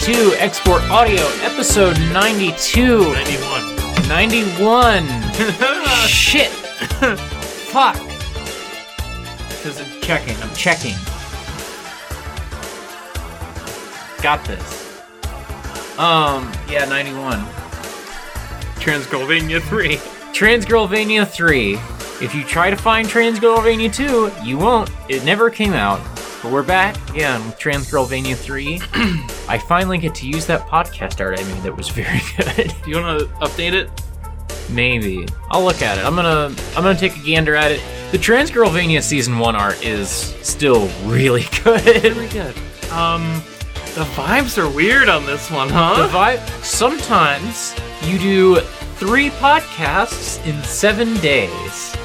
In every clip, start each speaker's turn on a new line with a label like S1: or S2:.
S1: to
S2: Export Audio, episode 92.
S3: 91.
S2: 91. Shit. Fuck. Because I'm checking. I'm checking. Got this. Um, yeah, 91.
S3: Transylvania 3.
S2: Transylvania 3. If you try to find Transylvania 2, you won't. It never came out. But we're back, yeah, with Transylvania 3. I finally get to use that podcast art I made that was very good.
S3: Do you want to update it?
S2: Maybe. I'll look at it. I'm gonna I'm gonna take a gander at it. The Transgirlvania season one art is still really good.
S3: Really good. Um, the vibes are weird on this one, huh?
S2: The vibe sometimes you do three podcasts in seven days.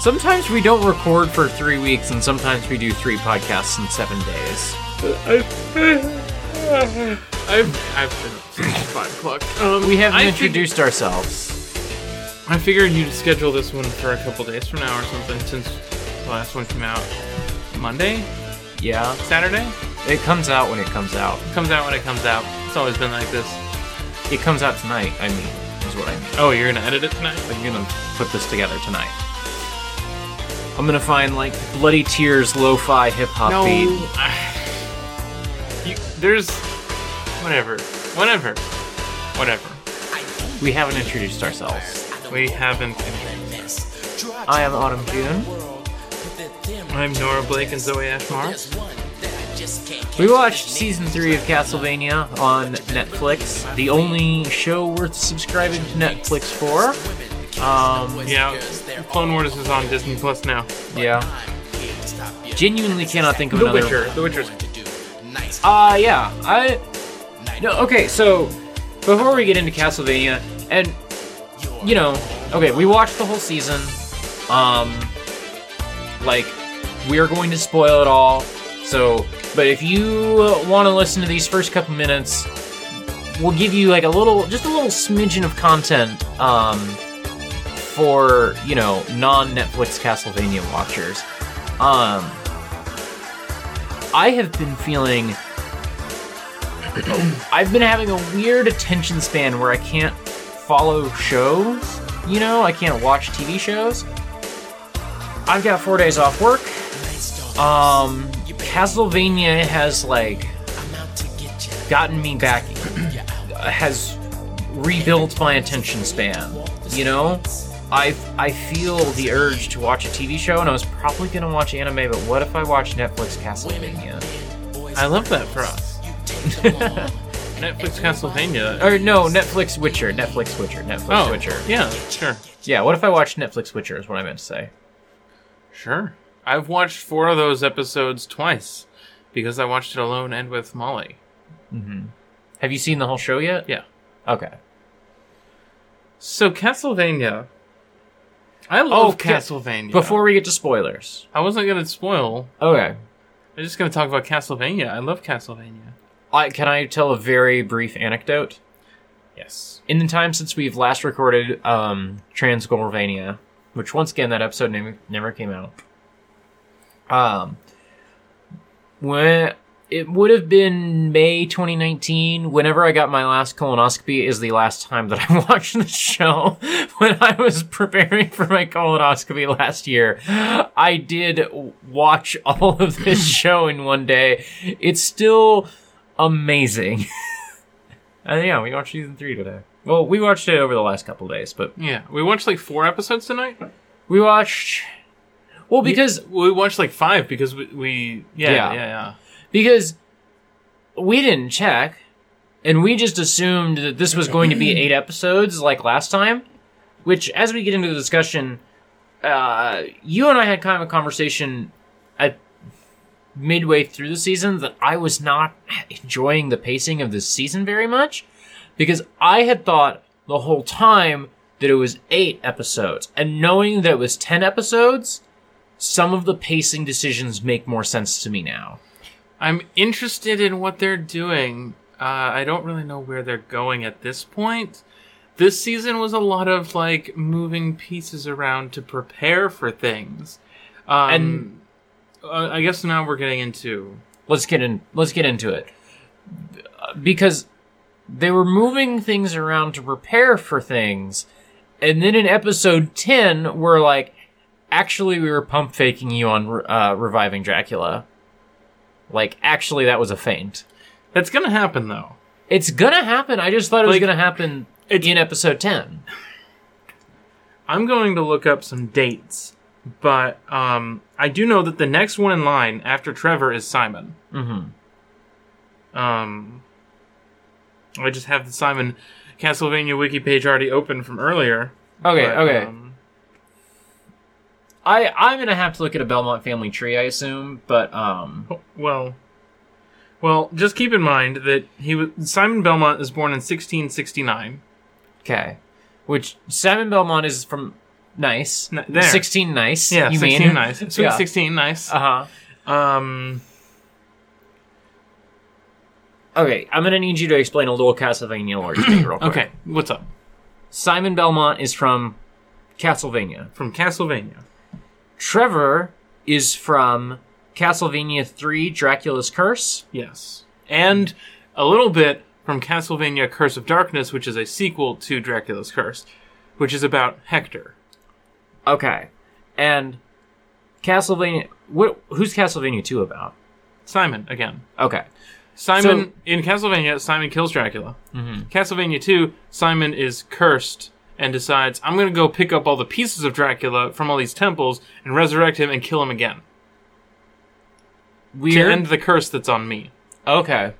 S2: Sometimes we don't record for three weeks, and sometimes we do three podcasts in seven days.
S3: I've, I've been up since 5 o'clock. Um,
S2: We haven't
S3: I
S2: introduced ourselves.
S3: I figured you'd schedule this one for a couple days from now or something since the last one came out Monday?
S2: Yeah,
S3: Saturday?
S2: it comes out when it comes out.
S3: Comes out when it comes out. It's always been like this.
S2: It comes out tonight. I mean, is what I mean.
S3: Oh, you're gonna edit it tonight?
S2: I'm gonna put this together tonight. I'm gonna find like Bloody Tears lo-fi hip hop beat.
S3: you, there's. Whatever. Whatever. Whatever.
S2: We haven't introduced ourselves.
S3: We haven't.
S2: introduced I am Autumn June.
S3: I'm Nora Blake and Zoe Ashmore.
S2: We watched season three of Castlevania on Netflix, the only show worth subscribing to Netflix for. Um,
S3: Yeah, Clone Wars is on Disney Plus now.
S2: yeah. Genuinely cannot think of
S3: The
S2: another.
S3: Witcher. The Witcher's.
S2: Uh, yeah. I. No, okay, so before we get into Castlevania, and you know, okay, we watched the whole season. Um, like, we're going to spoil it all. So, but if you want to listen to these first couple minutes, we'll give you like a little, just a little smidgen of content. Um, for you know non-Netflix Castlevania watchers. Um, I have been feeling. I've been having a weird attention span where I can't follow shows. You know, I can't watch TV shows. I've got four days off work. Um, Castlevania has like gotten me back, has rebuilt my attention span. You know, I I feel the urge to watch a TV show, and I was probably gonna watch anime, but what if I watch Netflix Castlevania?
S3: I love that for us. Netflix Castlevania.
S2: Or no, Netflix Witcher, Netflix Witcher, Netflix
S3: Oh,
S2: Witcher.
S3: yeah, sure,
S2: Yeah, what if I watch Netflix Witcher? Is what I meant to say.
S3: sure. I've watched four of those episodes twice because I watched it alone and with Molly. Mm-hmm.
S2: Have you seen the whole show yet?
S3: Yeah.
S2: Okay.
S3: So Castlevania. I love
S2: ca-
S3: Castlevania.
S2: Before we get to spoilers.
S3: I wasn't gonna spoil.
S2: Okay.
S3: I'm just gonna talk about Castlevania. I love Castlevania.
S2: I, can I tell a very brief anecdote?
S3: Yes.
S2: In the time since we've last recorded um, Transgorvania, which once again that episode never, never came out. Um, when it would have been May 2019, whenever I got my last colonoscopy, is the last time that I watched the show. When I was preparing for my colonoscopy last year, I did watch all of this show in one day. It's still amazing. and uh, yeah, we watched season three today. Well, we watched it over the last couple days, but
S3: Yeah, we watched like four episodes tonight.
S2: we watched. Well, because
S3: we watched like five because we, we yeah,
S2: Yeah.
S3: yeah yeah
S2: because we didn't check, and we just assumed that this was going to be eight episodes like last time. Which, as we get into the discussion, uh, you and I had kind of a conversation at midway through the season that I was not enjoying the pacing of this season very much because I had thought the whole time that it was eight episodes, and knowing that it was ten episodes, some of the pacing decisions make more sense to me now.
S3: I'm interested in what they're doing. Uh, I don't really know where they're going at this point. This season was a lot of like moving pieces around to prepare for things, um,
S2: And-
S3: uh, I guess now we're getting into
S2: let's get in let's get into it because they were moving things around to prepare for things and then in episode 10 we're like actually we were pump faking you on uh, reviving dracula like actually that was a feint
S3: that's gonna happen though.
S2: it's gonna happen i just thought it was
S3: Like,
S2: gonna happen
S3: it's-
S2: in episode 10
S3: I'm going to look up some dates, but um, I do know that the next one in line after Trevor is Simon.
S2: mm-hmm.
S3: Um, I just have the Simon Castlevania wiki page already open from earlier.
S2: okay
S3: but,
S2: okay
S3: um,
S2: i i'm gonna have to look at a belmont family tree i assume but um
S3: well, well, just keep in mind that he was Simon Belmont is born in 1669.
S2: Okay. Which Simon Belmont is from Nice.
S3: N- there.
S2: 16 Nice.
S3: Yeah,
S2: you
S3: 16
S2: mean?
S3: nice. Sweet
S2: Yeah.
S3: 16 nice.
S2: Uh huh.
S3: Um,
S2: Okay, I'm gonna need you to explain a little Castlevania lore to me real quick.
S3: okay, what's up?
S2: Simon Belmont is from Castlevania.
S3: From Castlevania.
S2: Trevor is from Castlevania 3 Dracula's Curse.
S3: Yes. And a little bit from Castlevania Curse of Darkness, which is a sequel to Dracula's Curse, which is about Hector.
S2: Okay. And Castlevania. What, who's Castlevania 2 about?
S3: Simon, again.
S2: Okay.
S3: Simon,
S2: So-
S3: in Castlevania, Simon kills Dracula. Mm-hmm. Castlevania 2, Simon is cursed and decides, I'm going to go pick up all the pieces of Dracula from all these temples and resurrect him and kill him again.
S2: Weird.
S3: To end the curse that's on me.
S2: Okay.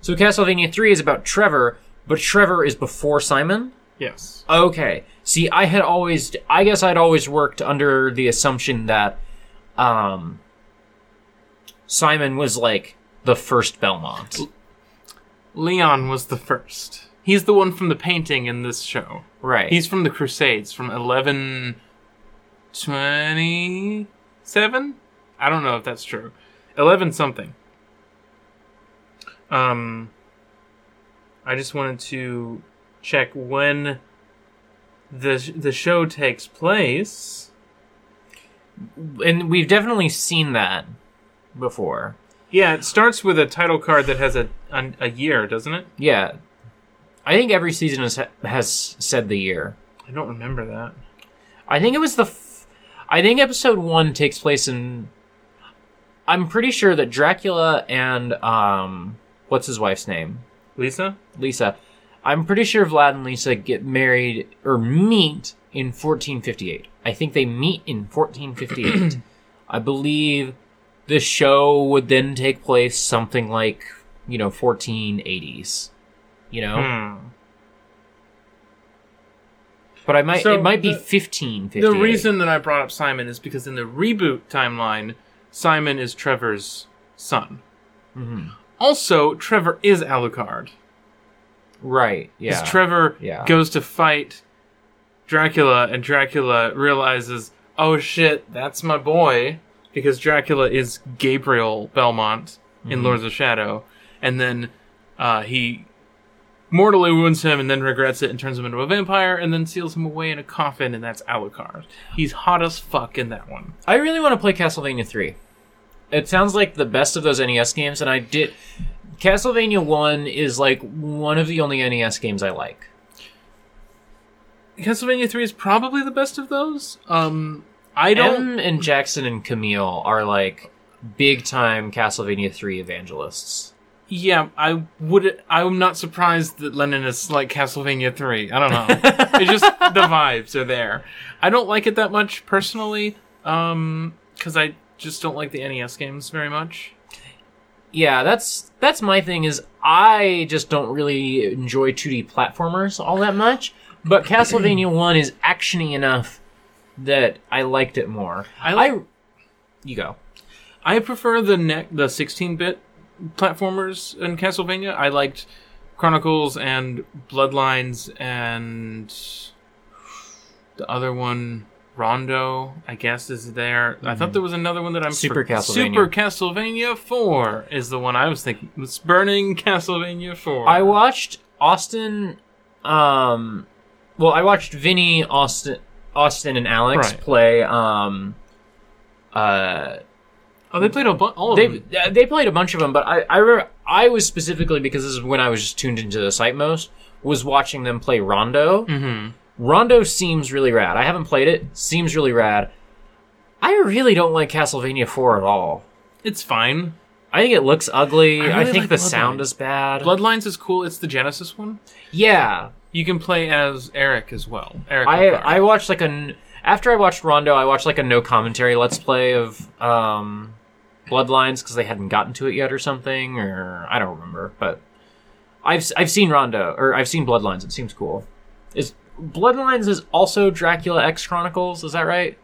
S2: So Castlevania 3 is about Trevor, but Trevor is before Simon?
S3: Yes.
S2: Okay. See, I had always I guess I'd always worked under the assumption that um Simon was like the first Belmont.
S3: Leon was the first. He's the one from the painting in this show.
S2: Right.
S3: He's from the Crusades from 1127? I don't know if that's true. 11 something. Um I just wanted to check when the the show takes place.
S2: and we've definitely seen that before.
S3: Yeah, it starts with a title card that has a a, a year, doesn't it?
S2: Yeah. I think every season has has said the year.
S3: I don't remember that.
S2: I think it was the f- I think episode 1 takes place in I'm pretty sure that Dracula and um what's his wife's name?
S3: Lisa?
S2: Lisa. I'm pretty sure Vlad and Lisa get married or meet in 1458. I think they meet in 1458. I believe the show would then take place something like, you know, 1480s. You know?
S3: Hmm.
S2: But I might
S3: So
S2: it might be fifteen.
S3: The reason that I brought up Simon is because in the reboot timeline, Simon is Trevor's son.
S2: Mhm.
S3: Also, Trevor is Alucard.
S2: Right. Yeah.
S3: Because
S2: Yeah.
S3: Trevor
S2: Yeah.
S3: goes to fight Dracula, and Dracula realizes, oh shit, that's my boy. Because Dracula is Gabriel Belmont in
S2: Mm-hmm.
S3: Lords of Shadow. And then uh, he mortally wounds him and then regrets it and turns him into a vampire and then seals him away in a coffin, and that's Alucard. He's hot as fuck in that one.
S2: I really want to play Castlevania 3. It sounds like the best of those NES games, and I did. Castlevania 1 is like one of the only NES games I like.
S3: Castlevania 3 is probably the best of those. Um, I don't.
S2: M and Jackson and Camille are like big time Castlevania 3 evangelists.
S3: Yeah, I would. I'm not surprised that Lennon is like Castlevania Three. I don't know. it's just the vibes are there. I don't like it that much personally, um, because I just don't like the NES games very much.
S2: Yeah, that's that's my thing. Is I just don't really enjoy 2D platformers all that much. But Castlevania One is actiony enough that I liked it more.
S3: I like.
S2: You go.
S3: I prefer the ne- the 16-bit platformers in Castlevania. I liked Chronicles and Bloodlines and the other one Rondo, I guess is there. I thought there was another one that I'm
S2: Super
S3: for-
S2: Castlevania.
S3: Super Castlevania 4 is the one I was thinking. It's Burning Castlevania 4.
S2: I watched Austin. Um, well, I watched Vinny, Austin, Austin, and Alex
S3: Right.
S2: play. Um, uh,
S3: oh, they played a bu- all of
S2: they
S3: them.
S2: they played a bunch of them, but I I, re- I was specifically because this is when I was just tuned into the site most was watching them play Rondo.
S3: Mm-hmm.
S2: Rondo seems really rad. I haven't played it. Seems really rad. I really don't like Castlevania 4 at all.
S3: It's fine.
S2: I think it looks ugly.
S3: I
S2: I, think
S3: like
S2: the
S3: Bloodlines.
S2: sound is bad.
S3: Bloodlines is cool. It's the Genesis one.
S2: yeah,
S3: You can play as Eric as well. Eric.
S2: I. I watched like an after I watched Rondo, I watched like a no commentary let's play of um Bloodlines because they hadn't gotten to it yet or something or I don't remember, but I've I've seen Rondo or I've seen Bloodlines. It seems cool. Is Bloodlines is also Dracula X Chronicles? Is that right?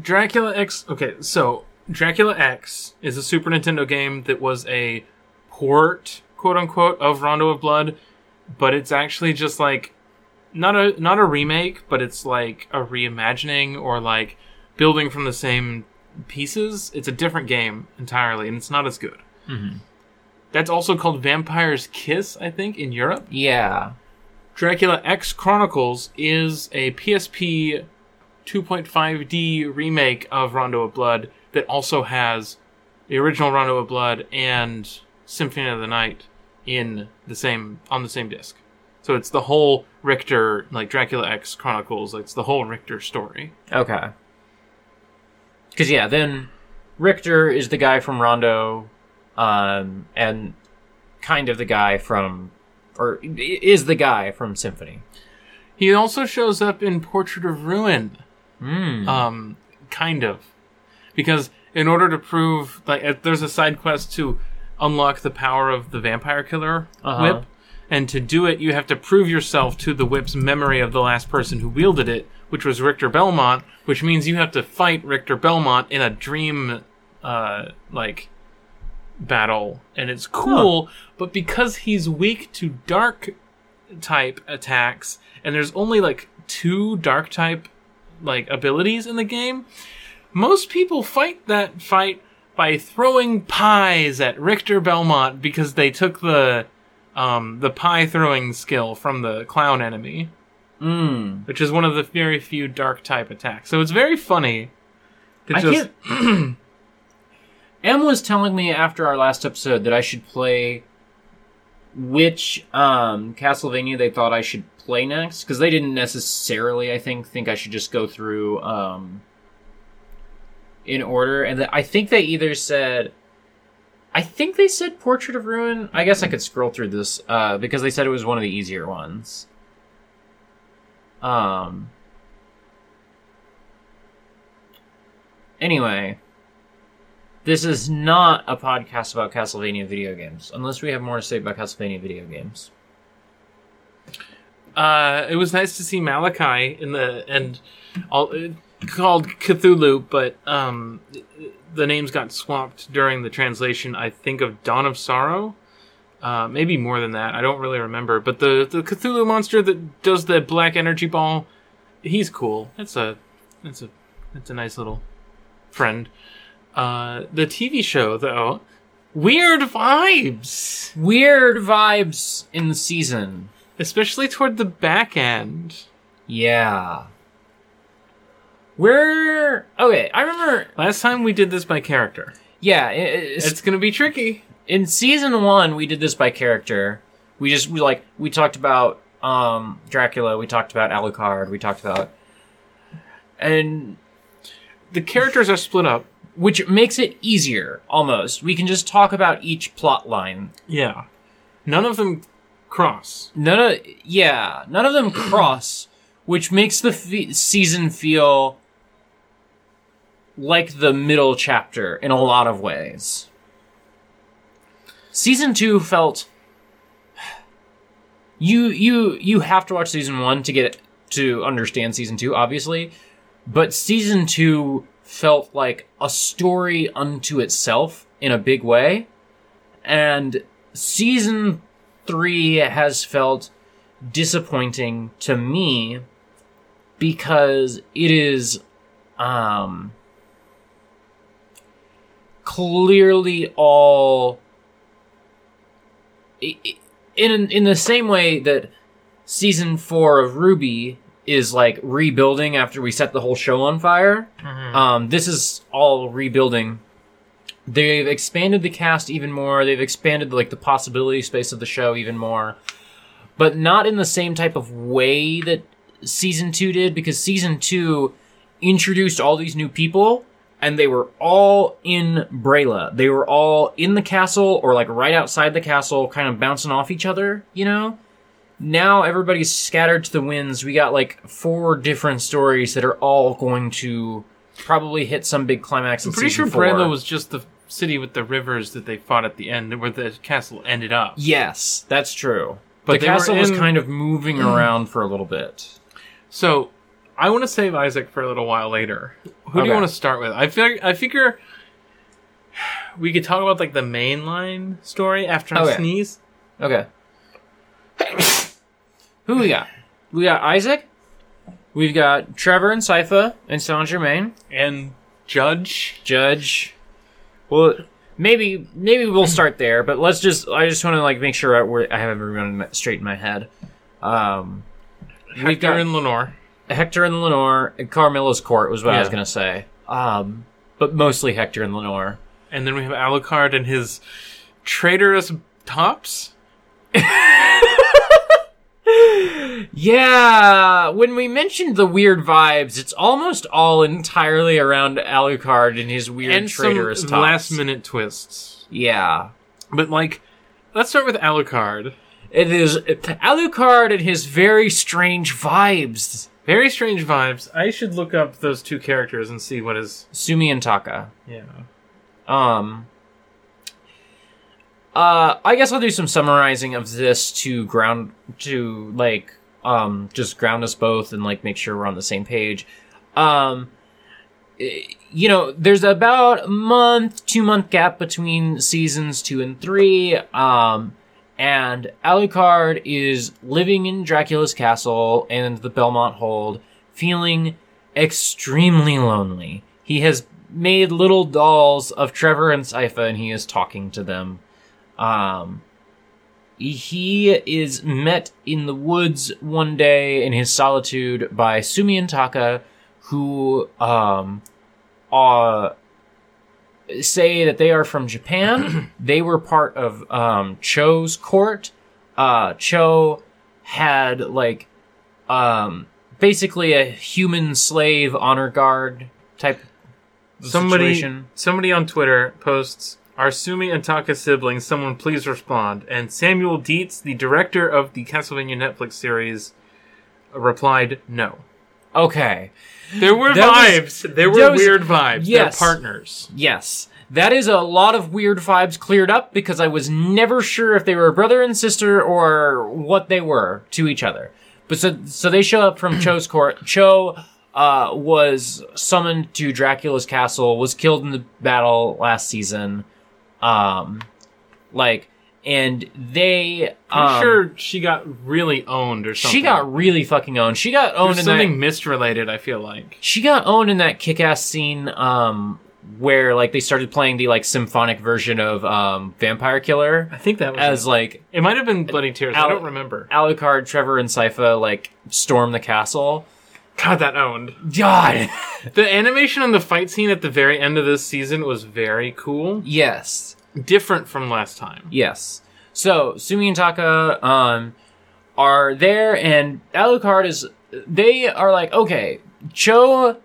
S3: Dracula X. Okay, so Dracula X is a Super Nintendo game that was a port, quote unquote, of Rondo of Blood, but it's actually just like not a not a remake, but it's like a reimagining or like building from the same pieces. It's a different game entirely, and it's not as good. Mm-hmm. That's also called Vampire's Kiss, I think, in Europe.
S2: Yeah.
S3: Dracula X Chronicles is a PSP 2.5D remake of Rondo of Blood that also has the original Rondo of Blood and Symphony of the Night in the same on the same disc. So it's the whole Richter like Dracula X Chronicles, it's the whole Richter story.
S2: Okay. Because yeah, then Richter is the guy from Rondo, um, and kind of the guy from, or is the guy from Symphony.
S3: He also shows up in Portrait of Ruin.
S2: Mm.
S3: um kind of because in order to prove like uh, there's a side quest to unlock the power of the vampire killer
S2: Uh-huh.
S3: whip and to do it you have to prove yourself to the whip's memory of the last person who wielded it which was Richter Belmont which means you have to fight Richter Belmont in a dream uh like battle. And it's cool but because he's weak to dark type attacks and there's only like two dark type like abilities in the game most people fight that fight by throwing pies at Richter Belmont because they took the um, the pie throwing skill from the clown enemy,
S2: Mm.
S3: which is one of the very few dark type attacks. So it's very funny. To
S2: I
S3: just,
S2: can't. Em was telling me after our last episode that I should play which um, Castlevania they thought I should play next because they didn't necessarily, I think, think I should just go through um, in order, and th- I think they either said. I think they said Portrait of Ruin. I guess I could scroll through this uh, because they said it was one of the easier ones. Um. Anyway, this is not a podcast about Castlevania video games, unless we have more to say about Castlevania video games.
S3: uh, it was nice to see Malachi in the and all called Cthulhu, but um, the names got swapped during the translation. I think of Dawn of Sorrow, uh, maybe more than that. I don't really remember. But the the Cthulhu monster that does the black energy ball, he's cool. It's a it's a it's a nice little friend. Uh, the TV show though, weird vibes,
S2: Weird vibes in the season.
S3: especially toward the back end.
S2: Yeah. We're okay. I remember.
S3: Last time we did this by character.
S2: Yeah, i- i-
S3: It's gonna be tricky.
S2: In season one we did this by character. We just we like we talked about um Dracula. We talked about Alucard. We talked about and
S3: The characters are split up.
S2: which makes it easier almost. We can just talk about each plot line.
S3: Yeah. None of them cross.
S2: None of yeah, none of them cross, which makes the fe- season feel like the middle chapter in a lot of ways. Season 2 felt you you you have to watch season 1 to get to understand season 2 obviously, but season 2 felt like a story unto itself in a big way. And season 3 has felt disappointing to me because it is um clearly all in in the same way that season 4 of RWBY is like rebuilding after we set the whole show on fire. Um this is all rebuilding. They've expanded the cast even more. They've expanded like the possibility space of the show even more. But not in the same type of way that season 2 did because season 2 introduced all these new people and they were all in Braila. They were all in the castle or like right outside the castle, kind of bouncing off each other, you know? Now everybody's scattered to the winds. We got like four different stories that are all going to probably hit some big climax.
S3: I'm
S2: in
S3: pretty sure
S2: four.
S3: Braila was just the city with the rivers that they fought at the end, where the castle ended up.
S2: Yes, that's true.
S3: But
S2: the castle was kind of moving around for a little bit.
S3: So, I want to save Isaac for a little while later. Who do
S2: Okay.
S3: you want to start with? I fig- I figure we could talk about like the mainline story after I
S2: Okay.
S3: sneeze.
S2: Okay. Who we got? We got Isaac. We've got Trevor and Sypha and Saint Germain.
S3: And Judge.
S2: Judge. Well, maybe maybe we'll start there, but let's just I just want to like make sure I, we're, I have everyone straight in my head. Um, we've got
S3: and Lenore.
S2: Hector and Lenore and Carmilla's court was what I was
S3: Yeah.
S2: gonna say. Um, but mostly Hector and Lenore.
S3: And then we have Alucard and his traitorous tops.
S2: Yeah, when we mentioned the weird vibes, it's almost all entirely around Alucard and his weird
S3: and
S2: traitorous
S3: some
S2: tops.
S3: last minute twists.
S2: Yeah.
S3: But like, let's start with Alucard.
S2: It is Alucard and his very strange vibes.
S3: Very strange vibes. I should look up those two characters and see what is.
S2: Sumi and Taka.
S3: Yeah.
S2: Um. Uh, I guess I'll do some summarizing of this to ground to like um just ground us both and like make sure we're on the same page. Um, you know, there's about a month, two month gap between seasons two and three. Um, and Alucard is living in Dracula's castle and the Belmont Hold, feeling extremely lonely. He has made little dolls of Trevor and Sypha, and he is talking to them. Um, he is met in the woods one day in his solitude by Sumi and Taka, who um, uh, say that they are from Japan. they were part of um, Cho's court. Uh, Cho had like um, basically a human slave honor guard type
S3: Somebody,
S2: situation.
S3: somebody on Twitter posts, "Are Sumi and Taka siblings? Someone please respond." And Samuel Deats, the director of the Castlevania Netflix series, replied, "No."
S2: Okay.
S3: There were
S2: That was-
S3: vibes. there were
S2: was-
S3: weird vibes.
S2: yes.
S3: They're partners.
S2: Yes. That is a lot of weird vibes cleared up because I was never sure if they were brother and sister or what they were to each other. But so so they show up from Cho's court. Cho uh, was summoned to Dracula's castle, was killed in the battle last season. Um, like, and they
S3: I'm
S2: um,
S3: sure she got really owned or something.
S2: she got really fucking owned. She got owned
S3: There's
S2: in
S3: something
S2: that.
S3: misrelated. I feel like.
S2: She got owned in that kick-ass scene um, where like they started playing the like symphonic version of um, Vampire Killer
S3: I think that was
S2: as
S3: it.
S2: like
S3: It might have been Bloody Tears. I don't remember.
S2: Alucard, Trevor, and Sypha like storm the castle.
S3: God, that owned.
S2: God,
S3: The animation on the fight scene at the very end of this season was very cool.
S2: yes,
S3: Different from last time.
S2: yes. So Sumi and Taka um, are there, and Alucard is. They are like, okay, Cho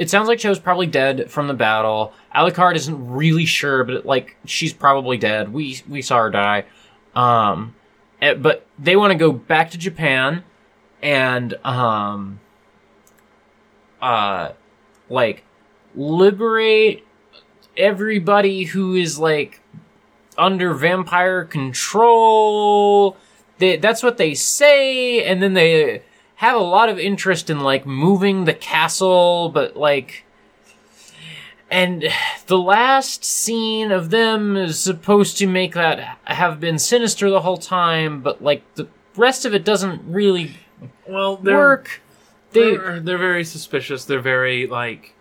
S2: it sounds like Cho's probably dead from the battle. Alucard isn't really sure, but like she's probably dead. We we saw her die. Um, eh, but they want to go back to Japan and um, uh, like liberate everybody who is like under vampire control. They, that's what they say, and then they have a lot of interest in like moving the castle, but like. And the last scene of them is supposed to make that have been sinister the whole time, but like the rest of it doesn't really
S3: Well,
S2: work. They
S3: they're, they're very suspicious. They're very like,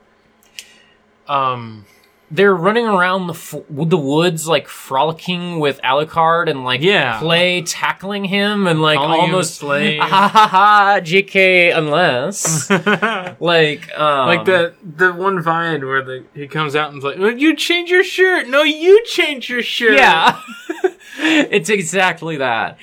S3: um,
S2: they're running around the f- the woods like frolicking with Alucard and like
S3: Yeah.
S2: play tackling him and like
S3: Calling
S2: almost
S3: slave.
S2: ha ha ha JK unless like um,
S3: like the the one vine where the he comes out and's like, "Oh, "You change your shirt? No, you change your shirt."
S2: yeah it's exactly that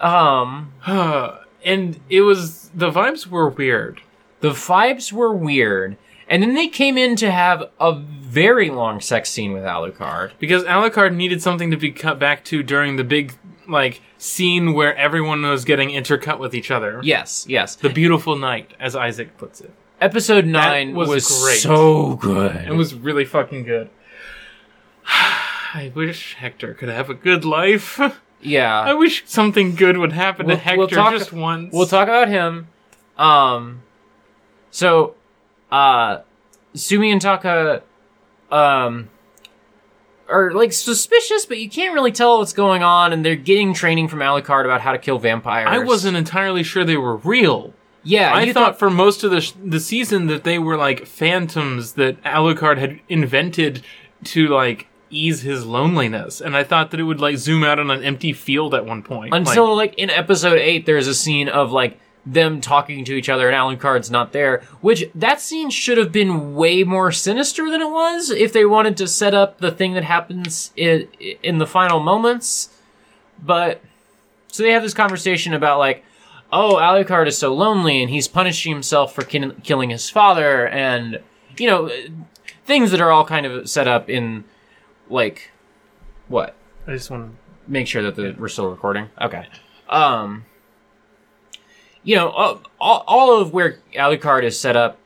S2: um
S3: and it was the vibes were weird.
S2: the vibes were weird and then they came in to have a very long sex scene with Alucard
S3: Because Alucard needed something to be cut back to during the big like scene where everyone was getting intercut with each other.
S2: yes yes
S3: The beautiful night, as Isaac puts it.
S2: episode 9
S3: was
S2: was,
S3: great.
S2: so good
S3: It was really fucking good. I wish Hector could have a good life.
S2: yeah
S3: I wish something good would happen
S2: We'll-
S3: to Hector
S2: we'll talk-
S3: just once.
S2: We'll talk about him. Um, so, uh, Sumi and Taka, um, are like suspicious, but you can't really tell what's going on, and they're getting training from Alucard about how to kill vampires.
S3: I wasn't entirely sure they were real.
S2: Yeah,
S3: I thought, for most of the sh- the season that they were like phantoms that Alucard had invented to like ease his loneliness, and I thought that it would like zoom out on an empty field at one point.
S2: until
S3: Like,
S2: like in episode eight, there's a scene of like them talking to each other, and Alucard's not there. Which that scene should have been way more sinister than it was if they wanted to set up the thing that happens in in the final moments. But so they have this conversation about like, oh, Alucard is so lonely, and he's punishing himself for kin- killing his father, and you know things that are all kind of set up in like what
S3: I just want to
S2: make sure that the, we're still recording. Okay. Um, you know, all, all, all of where Alucard is set up,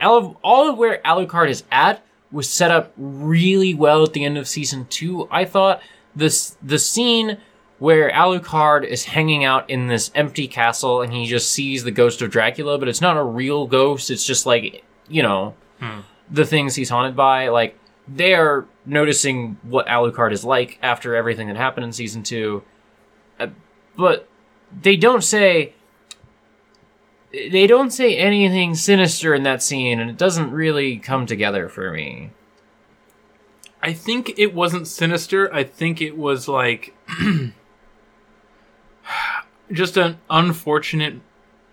S2: all of, all of where Alucard is at was set up really well at the end of season two. I thought this the scene where Alucard is hanging out in this empty castle and he just sees the ghost of Dracula, but it's not a real ghost. It's just like you know the things he's haunted by. Like they are noticing what Alucard is like after everything that happened in season two, uh, but they don't say they don't say anything sinister in that scene, and it doesn't really come together for me.
S3: I think it wasn't sinister. I think it was like just an unfortunate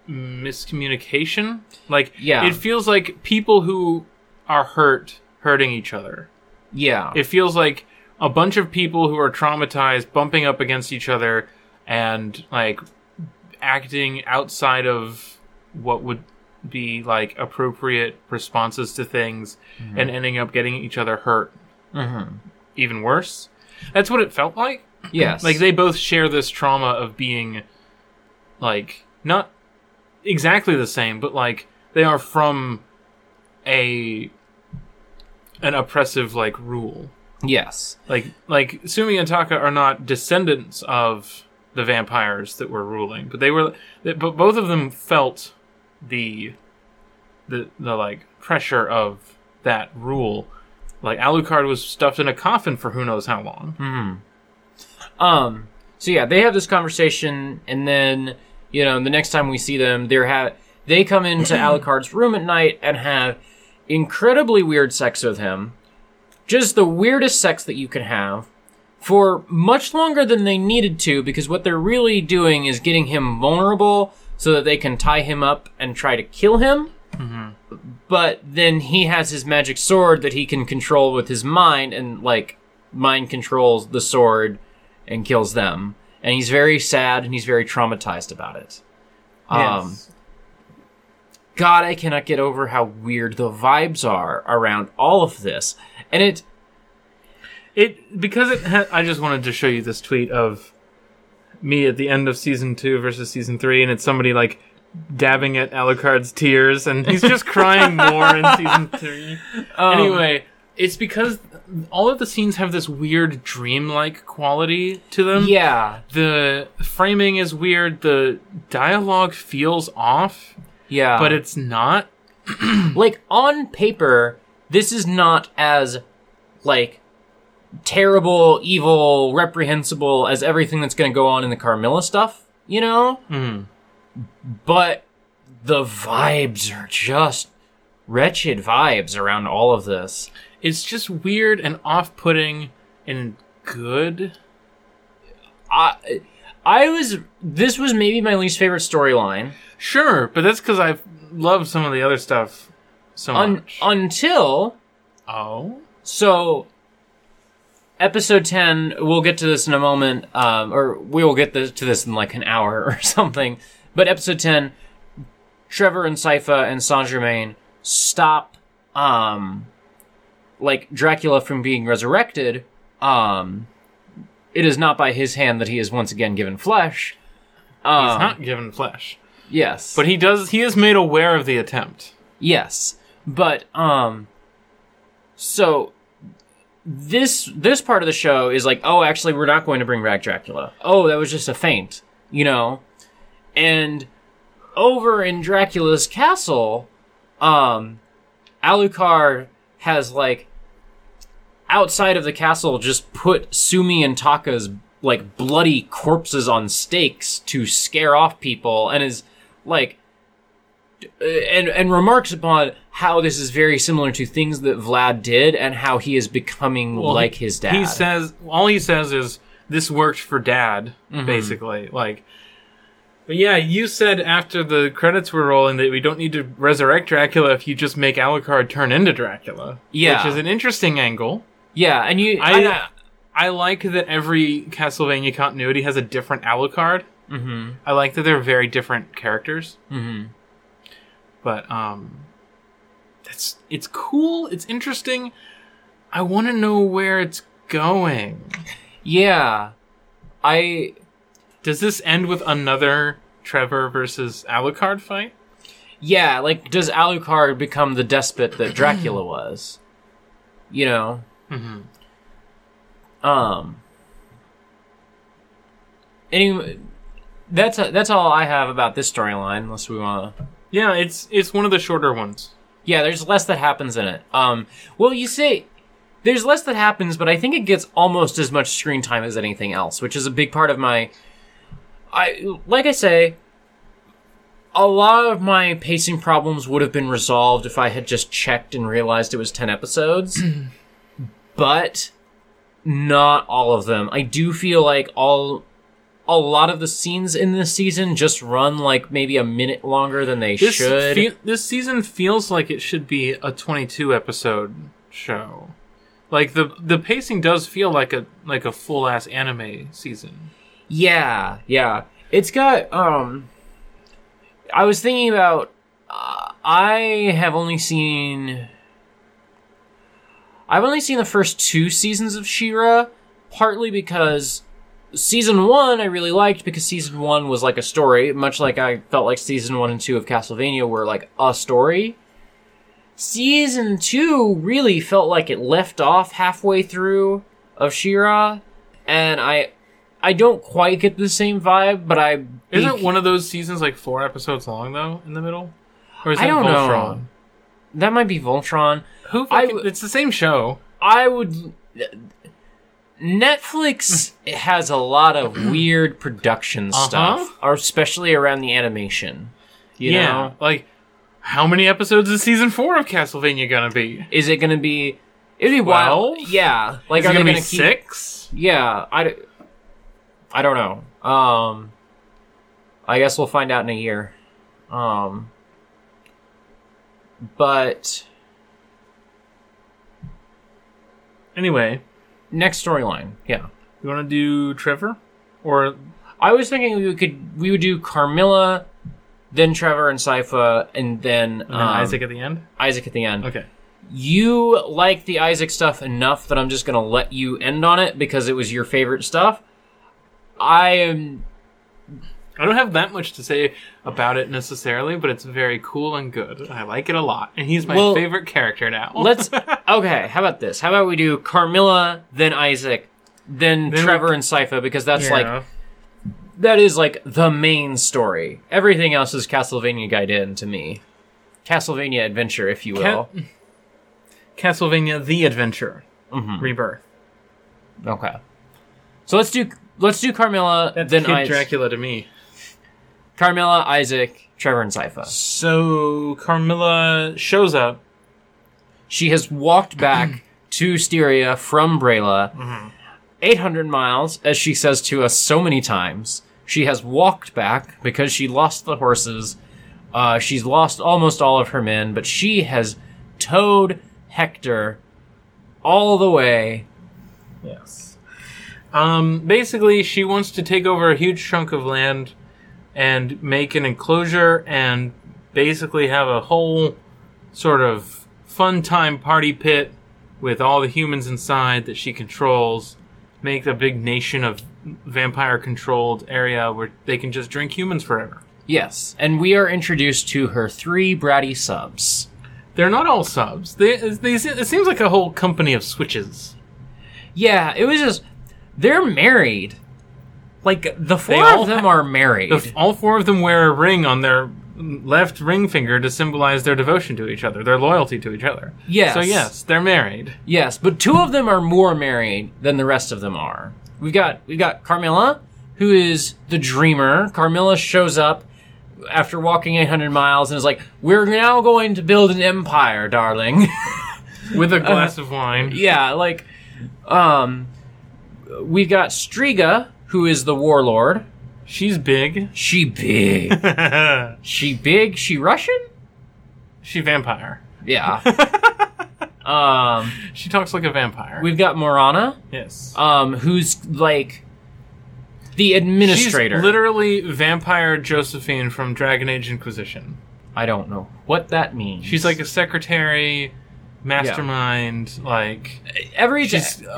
S3: miscommunication. Like,
S2: Yeah.
S3: it feels like people who are hurt hurting each other.
S2: Yeah,
S3: It feels like a bunch of people who are traumatized bumping up against each other and like acting outside of what would be like appropriate responses to things and ending up getting each other hurt
S2: mm-hmm.
S3: even worse. That's what it felt like.
S2: yes,
S3: Like they both share this trauma of being like not exactly the same, but like they are from a an oppressive like rule.
S2: yes,
S3: Like like Sumi and Taka are not descendants of the vampires that were ruling, but they were but both of them felt the the the like pressure of that rule. Like Alucard was stuffed in a coffin for who knows how long.
S2: Um. So yeah, they have this conversation, and then you know the next time we see them, they're ha- they come into Alucard's room at night and have incredibly weird sex with him, just the weirdest sex that you can have, for much longer than they needed to, because what they're really doing is getting him vulnerable so that they can tie him up and try to kill him. But then he has his magic sword that he can control with his mind, and like mind controls the sword and kills them. And he's very sad and he's very traumatized about it. Um, God, I cannot get over how weird the vibes are around all of this. And it,
S3: It because it. Ha- I just wanted to show you this tweet of me at the end of season two versus season three, and it's somebody like dabbing at Alucard's tears, and he's just crying more in season three.
S2: um,
S3: anyway, it's because all of the scenes have this weird dreamlike quality to them.
S2: yeah,
S3: The framing is weird. The dialogue feels off,
S2: yeah.
S3: but it's not.
S2: like on paper, this is not as like terrible, evil, reprehensible as everything that's going to go on in the Carmilla stuff, you know?
S3: Mhm.
S2: But the vibes are just wretched vibes around all of this.
S3: It's just weird and off-putting and good.
S2: I I was this was maybe my least favorite storyline
S3: Sure, but that's because I love some of the other stuff so
S2: un-
S3: much.
S2: until
S3: oh,
S2: So, episode 10, we'll get to this in a moment, um, or we will get this, to this in like an hour or something. But episode 10, Trevor and Sypha and Saint Germain stop, um, like Dracula from being resurrected. Um, it is not by his hand that he is once again given flesh. Um,
S3: he's not given flesh,
S2: Yes.
S3: but he does. He is made aware of the attempt.
S2: Yes, but um, so this this part of the show is like, oh, actually, we're not going to bring back Dracula. Oh, that was just a feint, you know. And over in Dracula's castle, um, Alucard has like outside of the castle just put Sumi and Taka's like bloody corpses on stakes to scare off people, and is like and and remarks upon how this is very similar to things that Vlad did and how he is becoming
S3: Well,
S2: like his dad.
S3: He says all he says is this worked for dad,
S2: Mm-hmm.
S3: basically. Like, but yeah, you said after the credits were rolling that we don't need to resurrect Dracula if you just make Alucard turn into Dracula.
S2: Yeah.
S3: which is an interesting angle.
S2: yeah, and you
S3: I
S2: I,
S3: I like that every Castlevania continuity has a different Alucard.
S2: mm-hmm,
S3: I like that they're very different characters.
S2: mm-hmm.
S3: But um it's it's cool it's interesting i want to know where it's going
S2: yeah, I
S3: does this end with another trevor versus alucard fight
S2: yeah like does Alucard become the despot that Dracula was? You know,
S3: mm-hmm.
S2: um. Anyway, that's that's all I have about this storyline. Unless we want to
S3: yeah it's it's one of the shorter ones
S2: Yeah, there's less that happens in it. Um, well, you say there's less that happens, but I think it gets almost as much screen time as anything else, which is a big part of my. I like I say, a lot of my pacing problems would have been resolved if I had just checked and realized it was ten episodes, but not all of them. I do feel like all. A lot of the scenes in this season just run like maybe a minute longer than they
S3: this
S2: should.
S3: fe- this season feels like it should be a 22 episode show like the the pacing does feel like a like a full ass anime season
S2: Yeah, yeah. It's got um I was thinking about uh, I have only seen I've only seen the first 2 seasons of She-Ra partly because season 1 I really liked because season 1 was like a story much like I felt like season 1 and 2 of Castlevania were like a story. Season 2 really felt like it left off halfway through of She-Ra and I I don't quite get the same vibe, but I
S3: isn't one of those seasons like four episodes long though in the middle or is
S2: I don't
S3: Voltron?
S2: know. that might be Voltron.
S3: Who fucking,
S2: w-
S3: it's the same show.
S2: I would. Netflix has a lot of weird production
S3: Uh-huh.
S2: stuff, or especially around the animation. You know,
S3: Like how many episodes is season 4 of Castlevania going to be?
S2: is it going to be? It'd be wild.
S3: Twelve?
S2: Yeah, like
S3: Is it
S2: are they
S3: going to
S2: going
S3: be
S2: to keep?
S3: 6?
S2: Yeah, I. d- I don't know. Um, I guess we'll find out in a year. Um, but
S3: Anyway,
S2: next storyline, yeah.
S3: you want to do Trevor or
S2: I was thinking we could we would do Carmilla, then Trevor and Sypha, and then,
S3: And
S2: um,
S3: then Isaac at the end.
S2: Isaac at the end.
S3: Okay.
S2: You like the Isaac stuff enough that I'm just gonna let you end on it because it was your favorite stuff. I am
S3: I don't have that much to say about it necessarily, but it's very cool and good. I like it a lot, and he's my
S2: Well,
S3: favorite character now.
S2: let's okay. How about this? How about we do Carmilla, then Isaac, then,
S3: Then we-
S2: Trevor and Sypha because that's like that is like the main story. Everything else is Castlevania Gaiden to me. Castlevania Adventure, if you will.
S3: Ca- Castlevania: The Adventure,
S2: Mhm.
S3: Rebirth.
S2: Okay. So let's do let's do Carmilla,
S3: That's
S2: then
S3: Kid
S2: Isaac.
S3: Dracula to me.
S2: Carmilla, Isaac, Trevor, and Sypha.
S3: So Carmilla shows up.
S2: She has walked back to Styria from Braila, 800 miles, as she says to us so many times. She has walked back because she lost the horses. Uh, she's lost almost all of her men, but she has towed Hector all the way.
S3: Yes. Um, basically, she wants to take over a huge chunk of land and make an enclosure and basically have a whole sort of fun time party pit with all the humans inside that she controls. Make a big nation of vampire controlled area where they can just drink humans forever.
S2: Yes, and we are introduced to her three bratty subs.
S3: They're not all subs. They, they, it seems like a whole company of switches.
S2: Yeah, it was just they're married. Like the four
S3: all
S2: of them
S3: ha-
S2: are married.
S3: The, all four of them wear a ring on their left ring finger to symbolize their devotion to each other, their loyalty to each other.
S2: Yes.
S3: So yes, they're married.
S2: yes, but two of them are more married than the rest of them are. We've got we've got Carmilla, who is the dreamer. Carmilla shows up after walking 800 miles and is like, "We're now going to build an empire, darling."
S3: With a glass of wine.
S2: yeah, like um we've got Striga, who is the warlord.
S3: She's big.
S2: She big. she big, she Russian?
S3: she vampire.
S2: Yeah. um
S3: She talks like a vampire.
S2: we've got Morana,
S3: yes.
S2: um who's like the administrator.
S3: She's literally vampire Josephine from Dragon Age Inquisition.
S2: I don't know what that means.
S3: She's like a secretary, mastermind, like
S2: every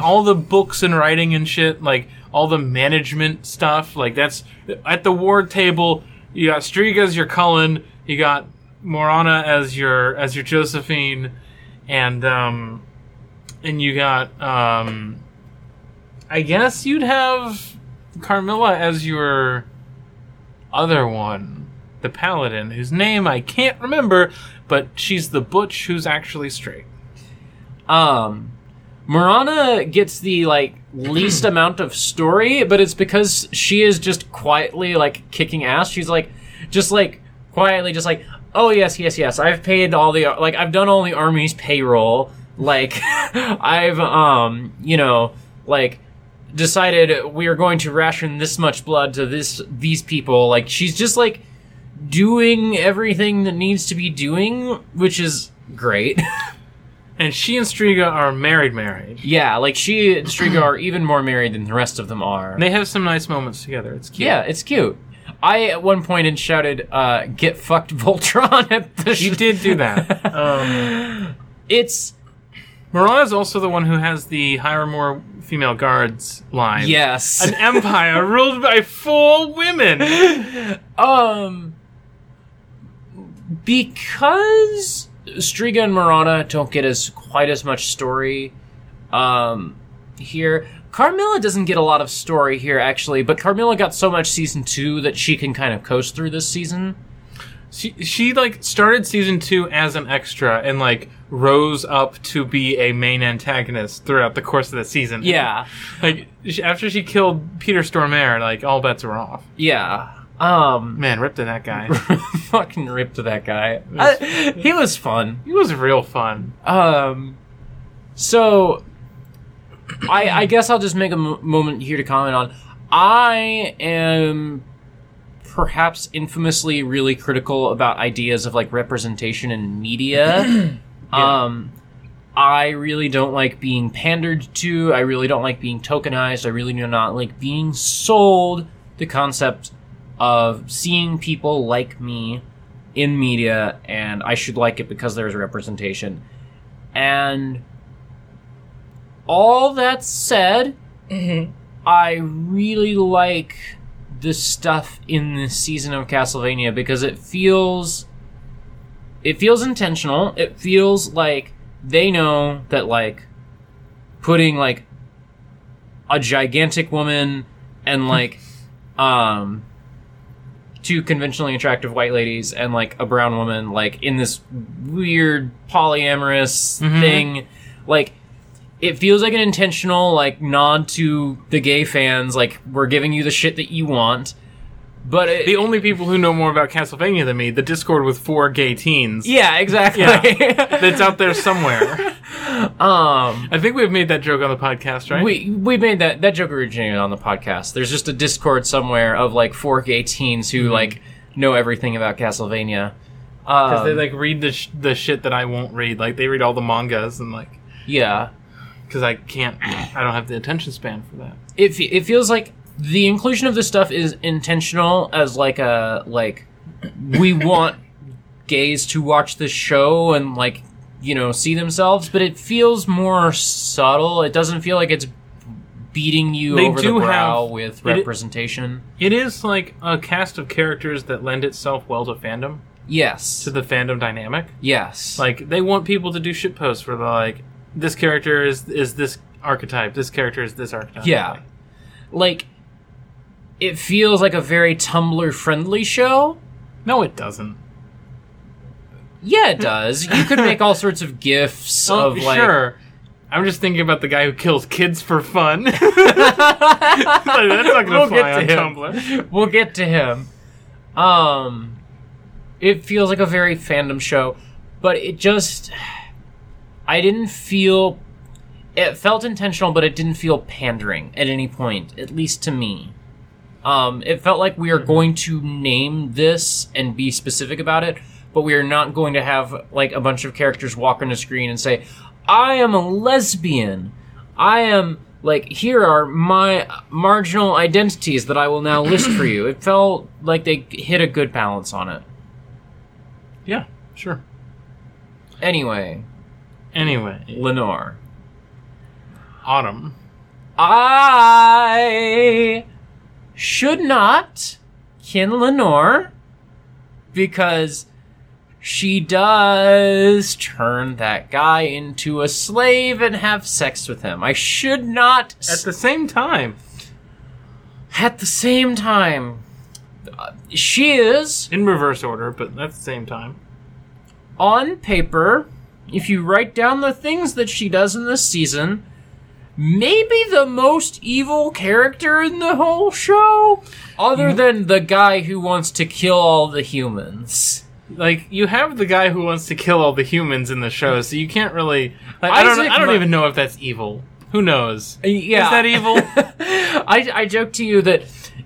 S3: all the books and writing and shit, like all the management stuff. Like that's at the ward table. You got Striga as your Cullen. You got Morana as your as your Josephine, and um, and you got um, I guess you'd have Carmilla as your other one, the Paladin, whose name I can't remember, but she's the butch who's actually straight.
S2: Um, Morana gets the like least amount of story, but it's because she is just quietly like kicking ass. She's like, just like quietly, just like, oh yes, yes, yes. I've paid all the like I've done all the army's payroll. Like I've um you know like decided we are going to ration this much blood to this these people. Like she's just like doing everything that needs to be doing, which is great.
S3: And she and Striga are married, married.
S2: Yeah, like she and Striga are even more married than the rest of them are.
S3: They have some nice moments together. It's cute.
S2: yeah, it's cute. I at one and shouted, uh, "Get fucked, Voltron!" at the.
S3: You did do that. um,
S2: It's
S3: Morana's also the one who has the hire more female guards line.
S2: yes.
S3: An empire ruled by four women.
S2: um, because Striga and Morana don't get as quite as much story. Um, here. Carmilla doesn't get a lot of story here, actually, but Carmilla got so much season two that she can kind of coast through this season.
S3: She she like started season two as an extra and like rose up to be a main antagonist throughout the course of the season.
S2: Yeah.
S3: Like she, after she killed Peter Stormare, like all bets were off.
S2: Yeah. Um,
S3: Man, ripped to that guy.
S2: fucking ripped to that guy. I- he was fun.
S3: he was real fun.
S2: Um, so I, I guess I'll just make a m- moment here to comment on. I am perhaps infamously really critical about ideas of like representation in media. Um, I really don't like being pandered to. I really don't like being tokenized. I really do not like being sold the concept of seeing people like me in media, and I should like it because there's representation. And all that said, I really like the stuff in this season of Castlevania because it feels it feels intentional. It feels like they know that like putting like a gigantic woman and like um two conventionally attractive white ladies and like a brown woman like in this weird polyamorous mm-hmm. thing. Like it feels like an intentional like nod to the gay fans like we're giving you the shit that you want but it,
S3: The only people who know more about Castlevania than me, the Discord with four gay teens.
S2: yeah exactly
S3: That's out there somewhere.
S2: um
S3: I think we've made that joke on the podcast, right?
S2: we we made that that joke originated on the podcast there's just a discord somewhere of like four gay teens who like know everything about castlevania
S3: Because
S2: um,
S3: they like read the, sh- the shit that I won't read. Like they read all the mangas and like
S2: yeah
S3: because I can't, I don't have the attention span for that.
S2: it, it feels like the inclusion of this stuff is intentional as like a like we want gays to watch this show and like you know see themselves but it feels more subtle it doesn't feel like it's beating you
S3: They
S2: over
S3: do
S2: the brow
S3: have-
S2: with
S3: it-
S2: representation
S3: It is like a cast of characters that lend itself well to fandom,
S2: yes
S3: to the fandom dynamic.
S2: yes
S3: Like they want people to do shit posts where they're like, this character is is this archetype, this character is this archetype.
S2: Yeah. Like, it feels like a very Tumblr friendly show.
S3: No, it doesn't.
S2: Yeah, it does. You could make all sorts of gifs
S3: Oh,
S2: of like.
S3: sure. I'm just thinking about the guy who kills kids for fun. Like, that's not gonna
S2: We'll
S3: fly
S2: get
S3: on
S2: to him.
S3: Tumblr.
S2: We'll get to him. Um, it feels like a very fandom show, but it just. I didn't feel. It felt intentional, but it didn't feel pandering at any point, at least to me. Um, it felt like we are going to name this and be specific about it, but we are not going to have like a bunch of characters walk on the screen and say, "I am a lesbian. I am like here are my marginal identities that I will now list for you." It felt like they hit a good balance on it.
S3: Yeah, sure.
S2: Anyway,
S3: Anyway,
S2: Lenore,
S3: Autumn.
S2: I should not kin Lenore because she does turn that guy into a slave and have sex with him. I should not.
S3: At the same time,
S2: at the same time, uh, she is
S3: in reverse order, but at the same time.
S2: on paper. If you write down the things that she does in this season, maybe the most evil character in the whole show, other than the guy who wants to kill all the humans.
S3: Like you have the guy who wants to kill all the humans in the show, so you can't really. Like, I don't.
S2: Isaac
S3: I don't
S2: Mu-
S3: even know if that's evil. Who knows?
S2: Yeah.
S3: Is that evil?
S2: I, I joke to you that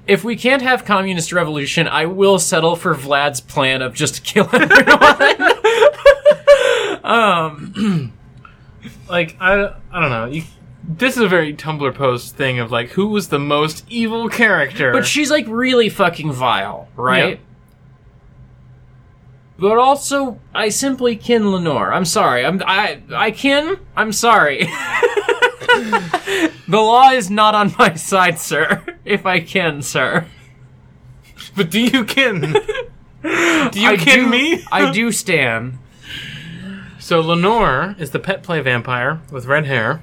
S2: if we can't have communist revolution, I will settle for Vlad's plan of just killing everyone. um,
S3: like I. I don't know. You, this is a very Tumblr post thing of like who was the most evil character.
S2: but she's like really fucking vile, right?
S3: Yeah.
S2: But also, I simply kin Lenore. I'm sorry. I'm I I kin. I'm sorry. the law is not on my side, sir. If I can, sir.
S3: But do you kin? do you
S2: I
S3: kin
S2: do,
S3: me?
S2: I do stand.
S3: So Lenore is the pet play vampire with red hair.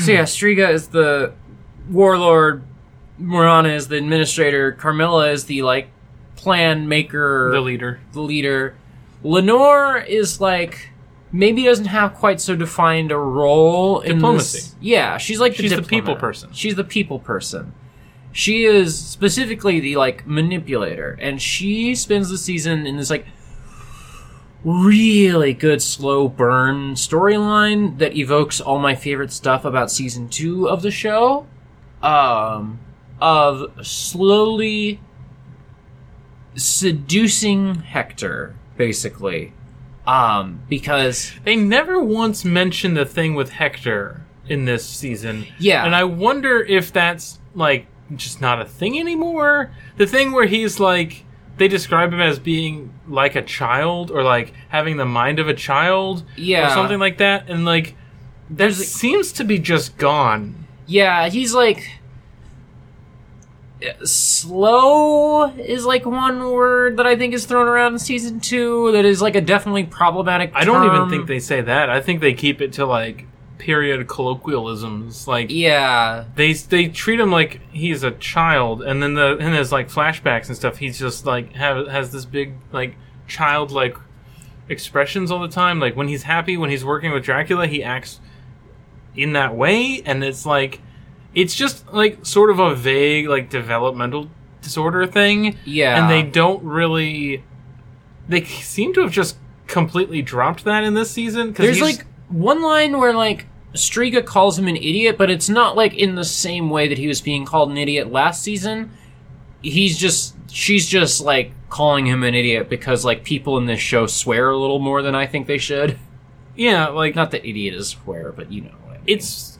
S2: So yeah, Striga is the warlord. Morana is the administrator. Carmilla is the like plan maker,
S3: The leader.
S2: the leader. Lenore is like maybe doesn't have quite so defined a role in
S3: Diplomacy.
S2: Yeah, she's like the
S3: She's the people person.
S2: She's the people person. She is specifically the like manipulator, and she spends the season in this like really good slow burn storyline that evokes all my favorite stuff about season two of the show. Um, of slowly seducing Hector, basically. Um, because
S3: They never once mentioned the thing with Hector in this season.
S2: Yeah.
S3: And I wonder if that's like just not a thing anymore. The thing where he's like they describe him as being like a child or like having the mind of a child
S2: Yeah.
S3: or something like that and like that
S2: There's-
S3: seems to be just gone.
S2: Yeah, he's like slow is like one word that I think is thrown around in season two. That is like a definitely problematic.
S3: I don't even think they say that. I think they keep it to like period colloquialisms. Like
S2: Yeah,
S3: they they treat him like he's a child, and then the in his like flashbacks and stuff, he's just like have has this big like childlike expressions all the time. Like when he's happy, when he's working with Dracula, he acts in that way, and it's like it's just like sort of a vague like developmental disorder thing.
S2: yeah,
S3: and they don't really. They seem to have just completely dropped that in this season. 'cause
S2: There's
S3: he's-
S2: like one line where like Striga calls him an idiot, but it's not like in the same way that he was being called an idiot last season. He's just she's just like calling him an idiot because like people in this show swear a little more than I think they should.
S3: yeah, like
S2: Not that idiot is swear, but you know I mean.
S3: it's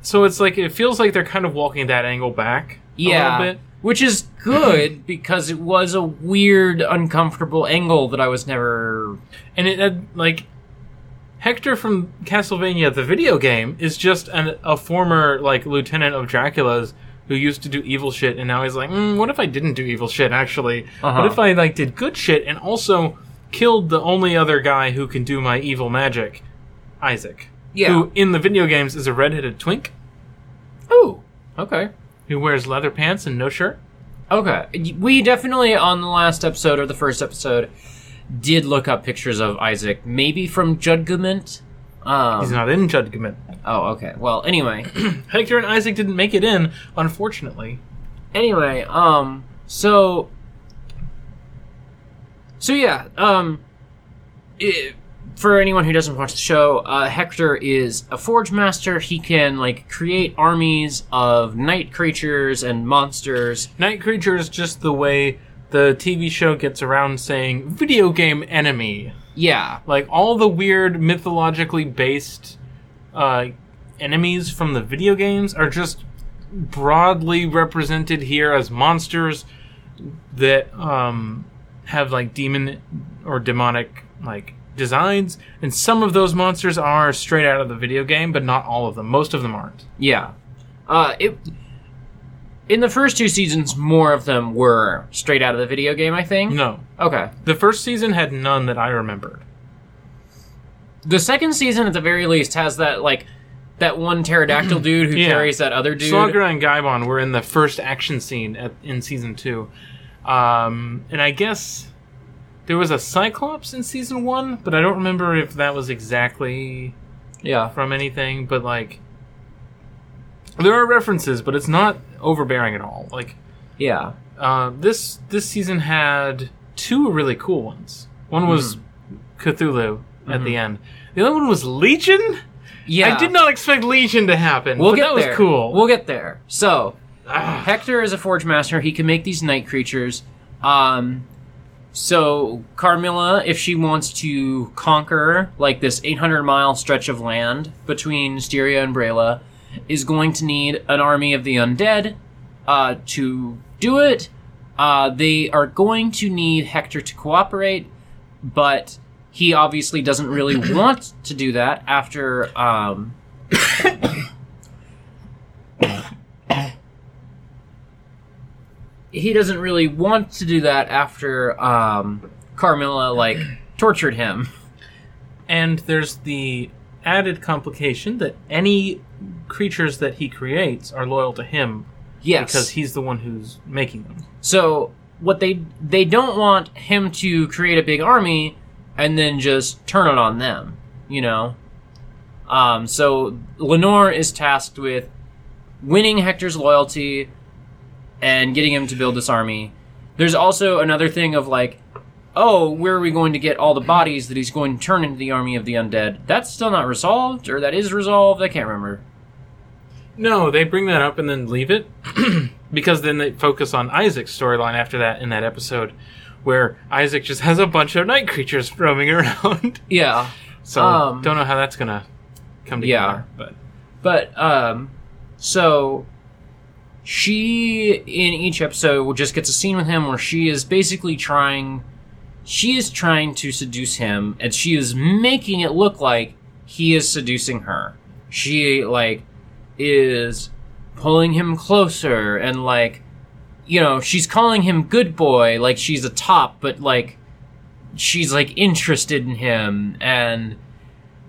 S3: so it's like it feels like they're kind of walking that angle back
S2: yeah,
S3: a little bit.
S2: which is good because it was a weird, uncomfortable angle that I was never.
S3: And it had like Hector from Castlevania the video game is just an, a former like lieutenant of Dracula's who used to do evil shit and now he's like, mm, what if I didn't do evil shit actually?
S2: Uh-huh.
S3: What if I like did good shit and also killed the only other guy who can do my evil magic, Isaac.
S2: Yeah.
S3: Who in the video games is a redheaded twink
S2: Oh, okay.
S3: who wears leather pants and no shirt.
S2: Okay. We definitely, on the last episode or the first episode, did look up pictures of Isaac, maybe from Judgment. Um,
S3: He's not in Judgment.
S2: oh, okay. Well, anyway.
S3: Hector and Isaac didn't make it in, unfortunately.
S2: anyway, um, so. So, yeah, um. i for anyone who doesn't watch the show, uh, Hector is a forge master. He can, like, create armies of night creatures and monsters.
S3: Night creatures, just the way the TV show gets around saying video game enemy.
S2: Yeah.
S3: Like all the weird mythologically based uh, enemies from the video games are just broadly represented here as monsters that um, have like demon or demonic like designs, and some of those monsters are straight out of the video game, but not all of them. Most of them aren't.
S2: Yeah. Uh, it in the first two seasons, more of them were straight out of the video game. I think.
S3: No,
S2: Okay.
S3: the first season had none that I remembered.
S2: The second season, at the very least, has that like that one pterodactyl dude who
S3: Yeah.
S2: carries that other dude.
S3: Slogra and Gaibon were in the first action scene at, in season two, um, and I guess there was a Cyclops in season one, but I don't remember if that was exactly
S2: Yeah.
S3: from anything. But like, there are references, but it's not overbearing at all. Like,
S2: Yeah.
S3: uh, this this season had two really cool ones. One was
S2: Mm-hmm.
S3: Cthulhu at the end. The other one was Legion.
S2: Yeah.
S3: I did not expect Legion to happen.
S2: We'll
S3: but
S2: get
S3: that was
S2: there.
S3: cool.
S2: We'll get there. So,
S3: Ah.
S2: Hector is a forge master. He can make these night creatures. Um, so Carmilla, if she wants to conquer like this 800 mile stretch of land between Styria and Braila, is going to need an army of the undead uh, to do it. Uh, they are going to need Hector to cooperate, but he obviously doesn't really want to do that after. Um, he doesn't really want to do that after um, Carmilla like tortured him.
S3: And there's the added complication that any creatures that he creates are loyal to him
S2: Yes,
S3: because he's the one who's making them.
S2: so what they they don't want him to create a big army and then just turn it on them, you know. Um, so Lenore is tasked with winning Hector's loyalty and getting him to build this army. There's also another thing of like, oh, where are we going to get all the bodies that he's going to turn into the army of the undead? That's still not resolved, or that is resolved. I can't remember.
S3: No, they bring that up and then leave it because then they focus on Isaac's storyline after that in that episode where Isaac just has a bunch of night creatures roaming around.
S2: Yeah,
S3: so
S2: Um,
S3: don't know how that's gonna come
S2: yeah.
S3: together. But
S2: But um so she in each episode just gets a scene with him where she is basically trying she is trying to seduce him and she is making it look like he is seducing her she like is pulling him closer and like you know she's calling him good boy like she's a top but like she's like interested in him and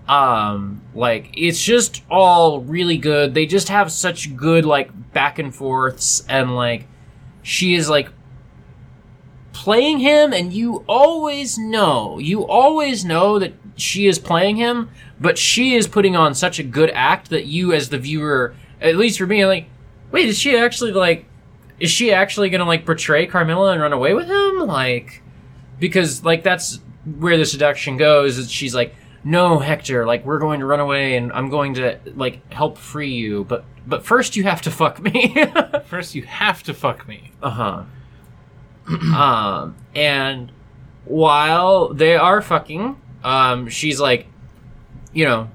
S2: um like it's just all really good. They just have such good like back and forths and like she is like playing him and you always know you always know that she is playing him but she is putting on such a good act that you as the viewer at least for me like wait is she actually like is she actually gonna like portray carmilla and run away with him? Like because like that's where the seduction goes is she's like no hector like we're going to run away and i'm going to like help free you but but first you have to fuck me.
S3: First, you have to fuck me.
S2: uh-huh. Um and while they are fucking um she's like you know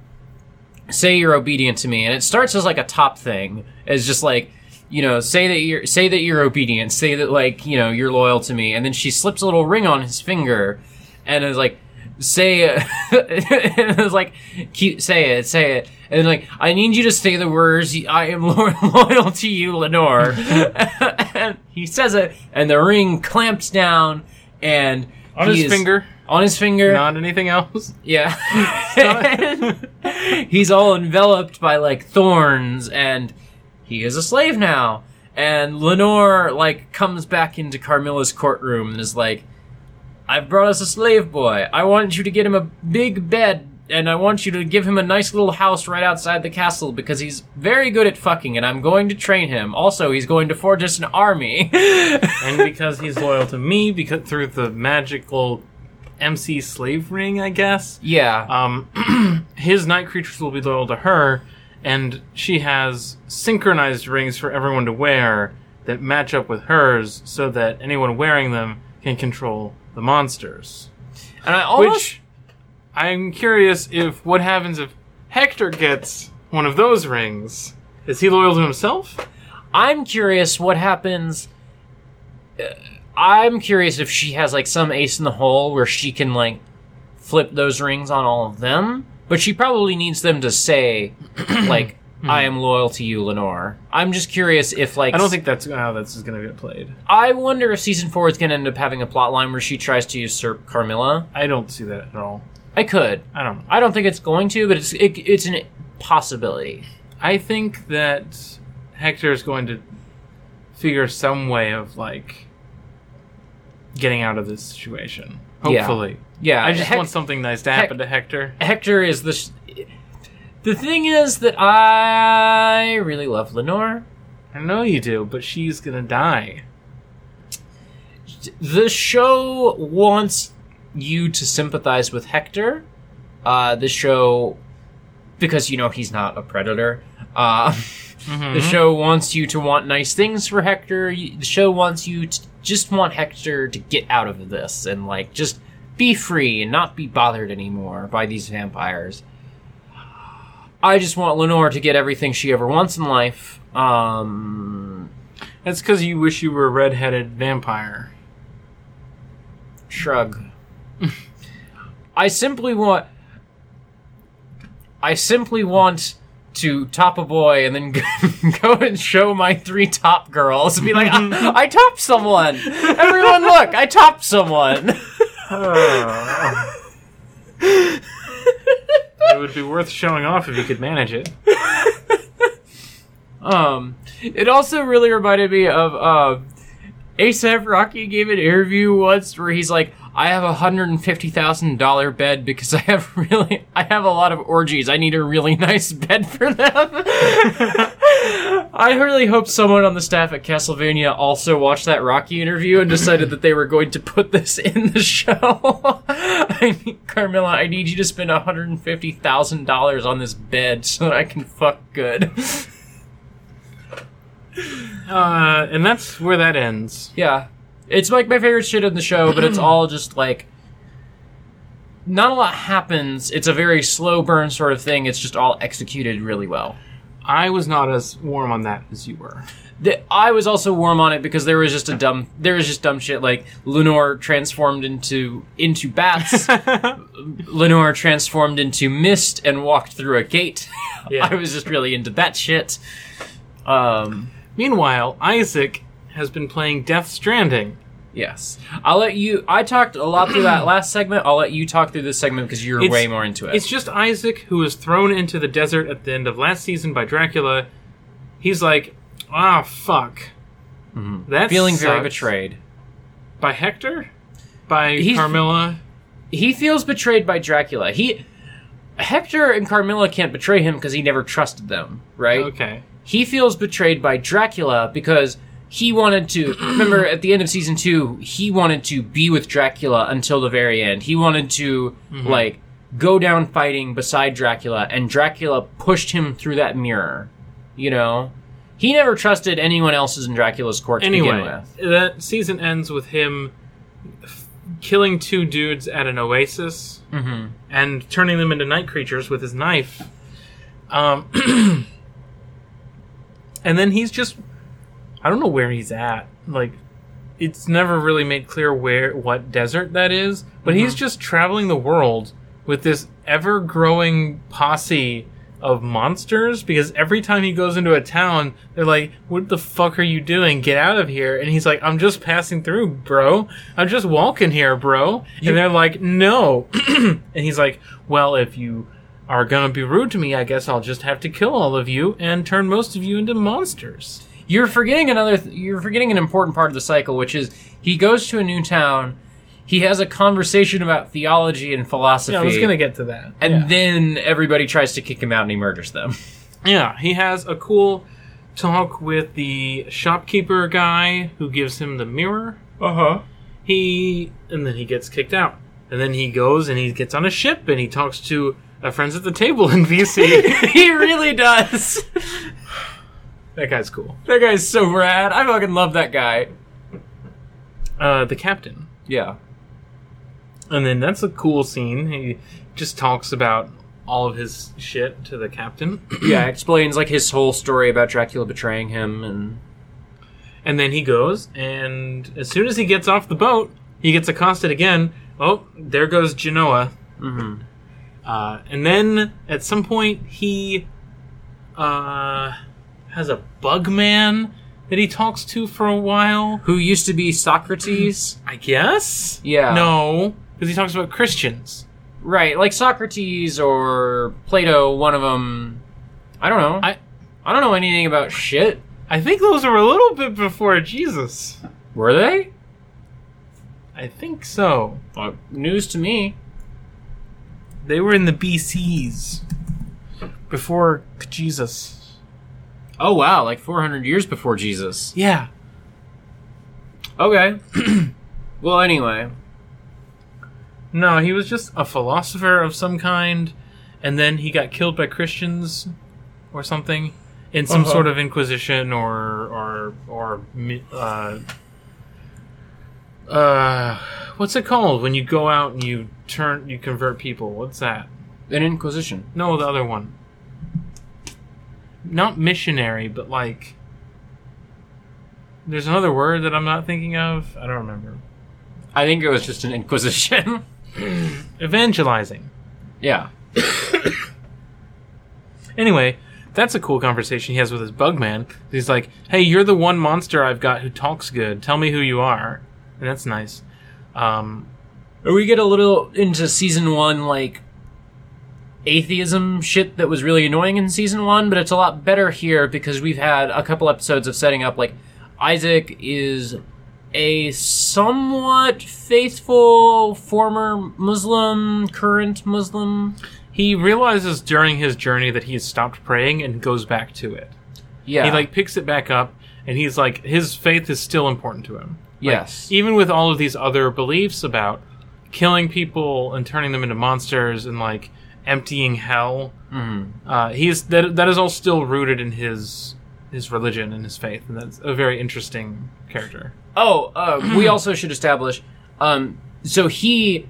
S2: say you're obedient to me and it starts as like a top thing as just like you know say that you're say that you're obedient say that like you know you're loyal to me and then she slips a little ring on his finger and is like say it and it's like keep say it say it and like i need you to say the words i am lo- loyal to you lenore. And he says it and the ring clamps down and
S3: On his
S2: is-
S3: finger,
S2: on his finger
S3: not anything else.
S2: yeah. He's all enveloped by like thorns and he is a slave now. And Lenore like comes back into Carmilla's courtroom and is like, I've brought us a slave boy. I want you to get him a big bed and I want you to give him a nice little house right outside the castle because he's very good at fucking and I'm going to train him. Also, he's going to forge us an army.
S3: and because he's loyal to me, because through the magical MC slave ring, I guess.
S2: yeah.
S3: Um, his night creatures will be loyal to her, and she has synchronized rings for everyone to wear that match up with hers, so that anyone wearing them can control the monsters.
S2: and I almost
S3: Which I'm curious if what happens if Hector gets one of those rings. Is he loyal to himself?
S2: I'm curious what happens. uh, I'm curious if she has like some ace in the hole where she can like flip those rings on all of them, but she probably needs them to say like hmm. I am loyal to you, Lenore. I'm just curious if like
S3: I don't think that's how this is going to get played.
S2: I wonder if season four is going to end up having a plot line where she tries to usurp Carmilla.
S3: I don't see that at all.
S2: I could.
S3: I don't know.
S2: I don't think it's going to, but it's it, it's an possibility.
S3: I think that Hector is going to figure some way of like getting out of this situation. Hopefully.
S2: Yeah,
S3: I just
S2: Hec-
S3: want something nice to
S2: Hec-
S3: happen to Hector.
S2: Hector is the. sh- The thing is that I really love Lenore.
S3: I know you do, but she's gonna die.
S2: The show wants you to sympathize with Hector. Uh, the show, because you know he's not a predator. Uh, The show wants you to want nice things for Hector. The show wants you to just want Hector to get out of this and like just be free and not be bothered anymore by these vampires. I just want Lenore to get everything she ever wants in life. Um,
S3: That's because you wish you were a redheaded vampire.
S2: shrug. I simply want. I simply want to top a boy and then go and show my three top girls and be like, I, I topped someone. Everyone, look, I topped someone.
S3: it would be worth showing off if you could manage it.
S2: Um, it also really reminded me of uh, ASAP Rocky gave an interview once where he's like, "I have a hundred and fifty thousand dollar bed because I have really, I have a lot of orgies. I need a really nice bed for them." I really hope someone on the staff at Castlevania also watched that Rocky interview and decided that they were going to put this in the show. I need, Carmilla, I need you to spend hundred and fifty thousand dollars on this bed so that I can fuck good.
S3: Uh, and that's where that ends.
S2: Yeah. It's like my favorite shit in the show, but it's all just like not a lot happens. It's a very slow burn sort of thing. It's just all executed really well.
S3: I was not as warm on that as you were.
S2: the, I was also warm on it because there was just a dumb there was just dumb shit like Lenore transformed into into bats. Lenore transformed into mist and walked through a gate.
S3: Yeah.
S2: I was just really into that shit. Um,
S3: Meanwhile, Isaac has been playing Death Stranding.
S2: yes, I'll let you. I talked a lot through that last segment. I'll let you talk through this segment because you're
S3: It's-
S2: way more into it.
S3: It's just Isaac who was thrown into the desert at the end of last season by Dracula. He's like, ah, fuck. That's
S2: feeling very betrayed.
S3: By Hector? By
S2: He's-
S3: Carmilla?
S2: he feels betrayed by Dracula. He Hector and Carmilla can't betray him because he never trusted them, right?
S3: Okay.
S2: He feels betrayed by Dracula because he wanted to remember at the end of season 2, he wanted to be with Dracula until the very end. He wanted to like go down fighting beside Dracula and Dracula pushed him through that mirror. You know? He never trusted anyone else's in Dracula's court to begin
S3: Anyway,
S2: with.
S3: that season ends with him f- killing two dudes at an oasis
S2: Mm-hmm.
S3: and turning them into night creatures with his knife. Um, and then he's just I don't know where he's at. Like it's never really made clear where what desert that is, but he's mm-hmm. just traveling the world with this ever growing posse of monsters because every time he goes into a town, they're like, "What the fuck are you doing? Get out of here!" And he's like, "I'm just passing through, bro. I'm just walking here, bro." and they're like, "No," and he's like, "Well, if you." Are gonna be rude to me, I guess I'll just have to kill all of you and turn most of you into monsters.
S2: You're forgetting another. Th- you're forgetting an important part of the cycle, which is he goes to a new town. He has a conversation about theology and philosophy,
S3: Yeah, I was gonna get to that.
S2: and
S3: yeah.
S2: then everybody tries to kick him out, and he murders them.
S3: Yeah, he has a cool talk with the shopkeeper guy who gives him the mirror.
S2: Uh huh.
S3: He and then he gets kicked out. And then he goes and he gets on a ship and he talks to uh, friends at the table in VC.
S2: he really does.
S3: That guy's cool.
S2: that guy's so rad. I fucking love that guy.
S3: Uh, the captain.
S2: Yeah.
S3: And then that's a cool scene. He just talks about all of his shit to the captain.
S2: Yeah. Explains like his whole story about Dracula betraying him, and
S3: And then he goes, and as soon as he gets off the boat, he gets accosted again. Oh, there goes Genoa.
S2: Mhm.
S3: Uh, and then at some point, he uh, has a bug man that he talks to for a while.
S2: who used to be Socrates.
S3: I guess?
S2: Yeah.
S3: No, because he talks about Christians.
S2: Right, like Socrates or Plato. One of them. I don't know.
S3: I-
S2: I don't know anything about shit.
S3: I think those were a little bit before Jesus.
S2: Were they?
S3: I think so.
S2: Uh, news to me.
S3: They were in the BCs. Before Jesus.
S2: Oh wow, like 400 years before Jesus.
S3: Yeah.
S2: Okay. well, anyway.
S3: No, he was just a philosopher of some kind, and then he got killed by Christians or something in some
S2: Uh-huh.
S3: sort of inquisition or or or uh uh what's it called when you go out and you turn you convert people? What's that?
S2: An Inquisition.
S3: No, the other one. Not missionary, but like there's another word that I'm not thinking of. I don't remember.
S2: I think it was just an Inquisition.
S3: Evangelizing.
S2: yeah.
S3: Anyway, that's a cool conversation he has with his bugman. He's like, "Hey, you're the one monster I've got who talks good. Tell me who you are." And that's nice. Um,
S2: We get a little into season one, like atheism shit that was really annoying in season one, but it's a lot better here because we've had a couple episodes of setting up like Isaac is a somewhat faithful former Muslim, current Muslim.
S3: he realizes during his journey that he's stopped praying and goes back to it.
S2: Yeah.
S3: He like picks it back up, and he's like, his faith is still important to him. Like,
S2: Yes.
S3: even with all of these other beliefs about killing people and turning them into monsters and like emptying hell,
S2: Mhm.
S3: uh, he's that that is all still rooted in his his religion and his faith, and that's a very interesting character.
S2: Oh, uh, we also should establish. Um, so he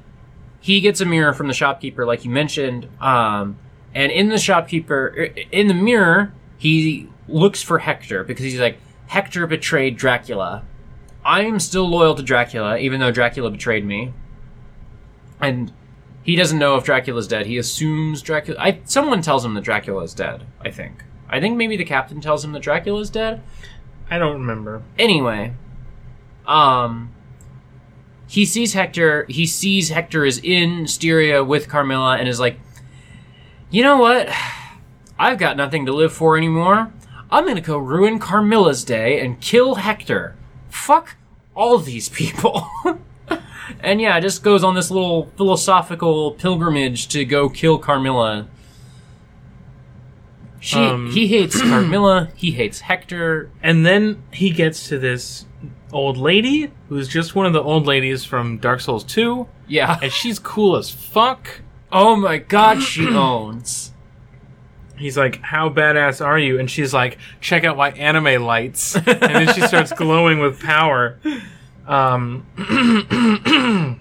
S2: he gets a mirror from the shopkeeper, like you mentioned. Um, and in the shopkeeper, in the mirror, he looks for Hector because he's like, Hector betrayed Dracula. I am still loyal to Dracula, even though Dracula betrayed me. And he doesn't know if Dracula's dead. He assumes Dracula. I, someone tells him that Dracula is dead. I think. I think maybe the captain tells him that Dracula is dead.
S3: I don't remember.
S2: Anyway, um, he sees Hector. He sees Hector is in Styria with Carmilla and is like, you know what? I've got nothing to live for anymore. I'm gonna go ruin Carmilla's day and kill Hector. Fuck all these people. and yeah, just goes on this little philosophical pilgrimage to go kill Carmilla. She,
S3: Um,
S2: he hates Carmilla. He hates Hector.
S3: And then he gets to this old lady who's just one of the old ladies from Dark Souls 2,
S2: Yeah.
S3: and she's cool as fuck.
S2: Oh my god, she owns.
S3: He's like, How badass are you? And she's like, Check out my anime lights. and then she starts glowing with power. Um,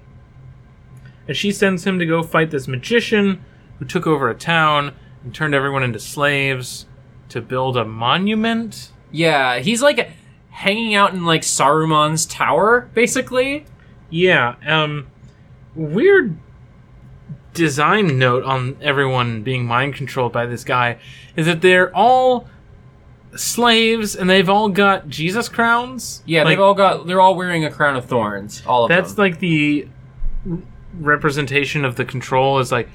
S3: and she sends him to go fight this magician who took over a town and turned everyone into slaves to build a monument.
S2: Yeah, he's like hanging out in like Saruman's tower, basically.
S3: Yeah, um, weird design note on everyone being mind controlled by this guy is that they're all slaves and they've all got Jesus crowns.
S2: Yeah,
S3: like,
S2: they've all got they're all wearing a crown of thorns. All of
S3: That's
S2: them.
S3: like the representation of the control is like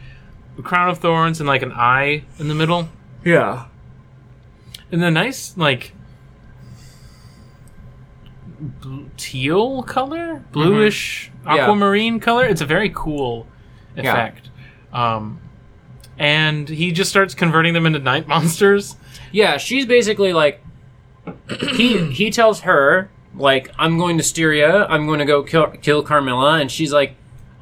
S3: a crown of thorns and like an eye in the middle.
S2: yeah.
S3: And the nice like teal color, bluish
S2: Mm-hmm. Yeah.
S3: aquamarine color. It's a very cool
S2: Yeah.
S3: effect. Um, and he just starts converting them into night monsters.
S2: Yeah, she's basically like he he tells her like I'm going to Styria, I'm going to go kill kill Carmilla and she's like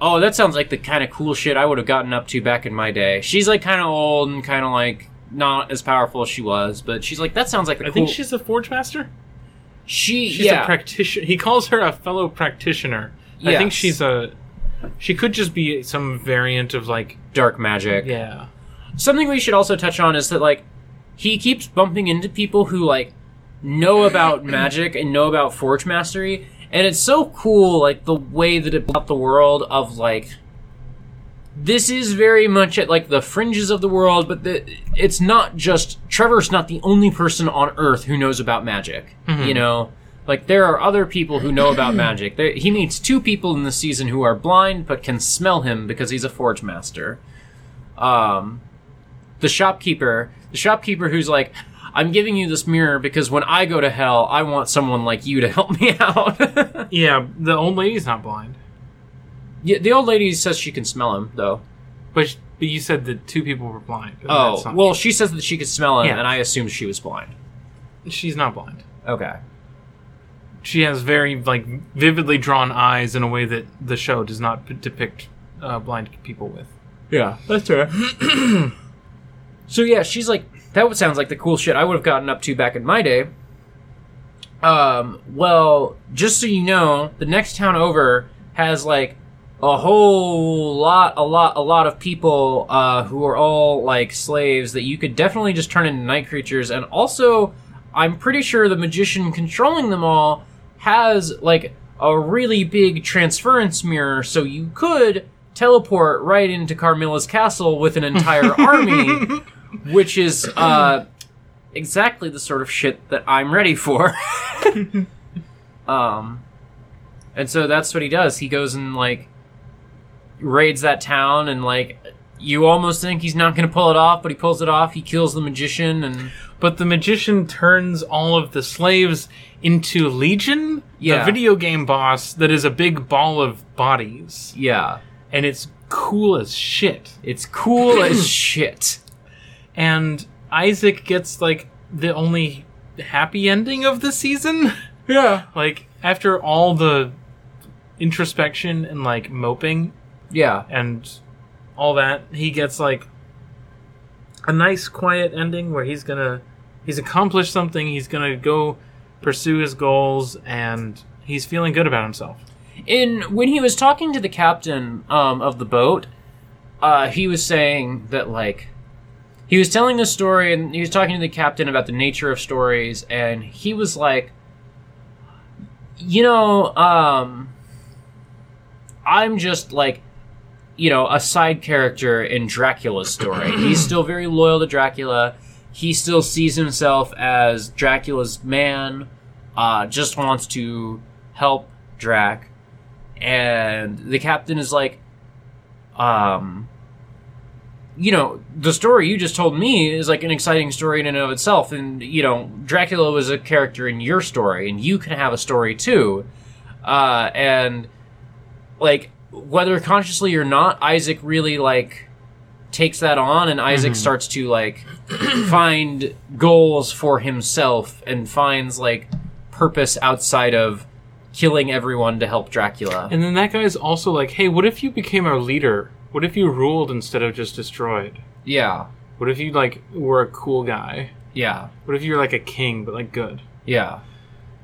S2: Oh, that sounds like the kind of cool shit I would have gotten up to back in my day. She's like kind of old and kind of like not as powerful as she was, but she's like that sounds like the
S3: I
S2: cool
S3: think she's a forge master.
S2: she
S3: She's
S2: yeah.
S3: a practitioner. He calls her a fellow practitioner. I think she's a. She could just be some variant of like
S2: dark magic.
S3: yeah.
S2: Something we should also touch on is that like he keeps bumping into people who like know about magic and know about forge mastery, and it's so cool like the way that it built the world of like this is very much at like the fringes of the world, but the, it's not just Trevor's not the only person on Earth who knows about magic. You know, like there are other people who know about magic. There, he meets two people in the season who are blind but can smell him because he's a forge master. Um, the shopkeeper, the shopkeeper who's like, I'm giving you this mirror because when I go to hell, I want someone like you to help me out.
S3: Yeah, the old lady's not blind.
S2: yeah, the old lady says she can smell him, though.
S3: But, sh- but you said that two people were blind.
S2: Oh, well, she says that she could smell him,
S3: Yeah.
S2: and I assumed she was blind.
S3: she's not blind.
S2: Okay.
S3: She has very like vividly drawn eyes in a way that the show does not p- depict uh, blind people with.
S2: Yeah, that's her. so yeah, she's like, that would sounds like the cool shit I would have gotten up to back in my day. Um, well, just so you know, the next town over has like a whole lot, a lot, a lot of people uh, who are all like slaves that you could definitely just turn into night creatures, and also, I'm pretty sure the magician controlling them all has like a really big transference mirror, so you could teleport right into Carmilla's castle with an entire army, which is uh, exactly the sort of shit that I'm ready for. um, and so that's what he does. He goes and like raids that town, and like you almost think he's not going to pull it off, but he pulls it off. He kills the magician, and
S3: But the magician turns all of the slaves into Legion,
S2: Yeah.
S3: the video game boss that is a big ball of bodies,
S2: yeah,
S3: and it's cool as shit.
S2: it's cool as shit.
S3: And Isaac gets like the only happy ending of the season.
S2: Yeah,
S3: like after all the introspection and like moping
S2: yeah,
S3: and all that, he gets like a nice quiet ending where he's gonna he's accomplished something, he's gonna go pursue his goals and he's feeling good about himself.
S2: in when he was talking to the captain um, of the boat, uh, he was saying that like he was telling a story and he was talking to the captain about the nature of stories, and he was like, you know, um, I'm just like, you know, a side character in Dracula's story. He's still very loyal to Dracula. He still sees himself as Dracula's man. Uh, just wants to help Drac, and the captain is like, um, you know, the story you just told me is like an exciting story in and of itself. And, you know, Dracula was a character in your story, and you can have a story too. Uh, and, like, whether consciously or not, Isaac really, like, takes that on, and Isaac starts to, like, find goals for himself and finds, like, purpose outside of killing everyone to help Dracula.
S3: And then that guy's also like, hey, what if you became our leader? What if you ruled instead of just destroyed?
S2: yeah.
S3: What if you like were a cool guy?
S2: Yeah.
S3: What if you're like a king but like good?
S2: Yeah.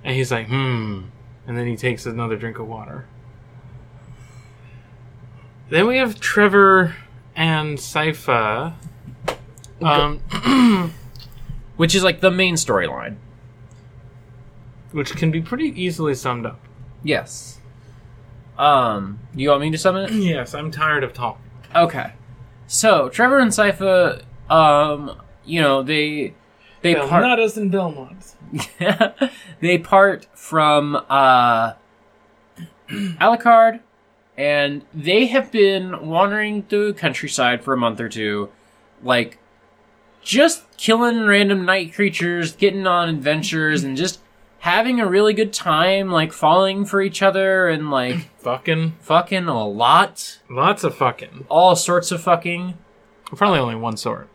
S3: And he's like, hmm. And then he takes another drink of water. Then we have Trevor and Sypha. Um,
S2: Which is, like, the main storyline.
S3: which can be pretty easily summed up.
S2: Yes. Um, you want me to summon it?
S3: Yes, I'm tired of talking.
S2: Okay. So Trevor and Sypha, um, you know, they they part
S3: Belnades and Belmonts.
S2: Yeah, they part from uh Alucard and they have been wandering through the countryside for a month or two, like just killing random night creatures, getting on adventures and just having a really good time, like falling for each other and like
S3: Fucking.
S2: fucking a lot.
S3: Lots of fucking.
S2: All sorts of fucking.
S3: Probably only one sort.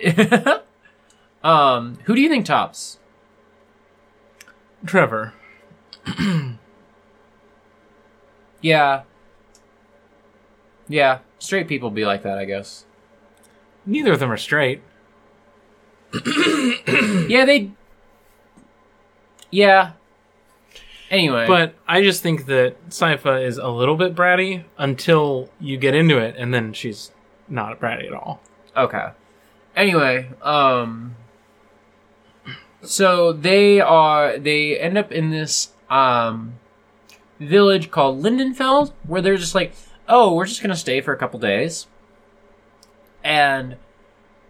S2: um, who do you think tops?
S3: Trevor.
S2: Yeah. Yeah, straight people be like that, I guess.
S3: Neither of them are straight.
S2: Yeah, they. Yeah. Anyway,
S3: But I just think that Sypha is a little bit bratty until you get into it, and then she's not bratty at all.
S2: okay. Anyway, um. So they are. They end up in this um village called Lindenfeld, where they're just like, oh, we're just gonna stay for a couple days, and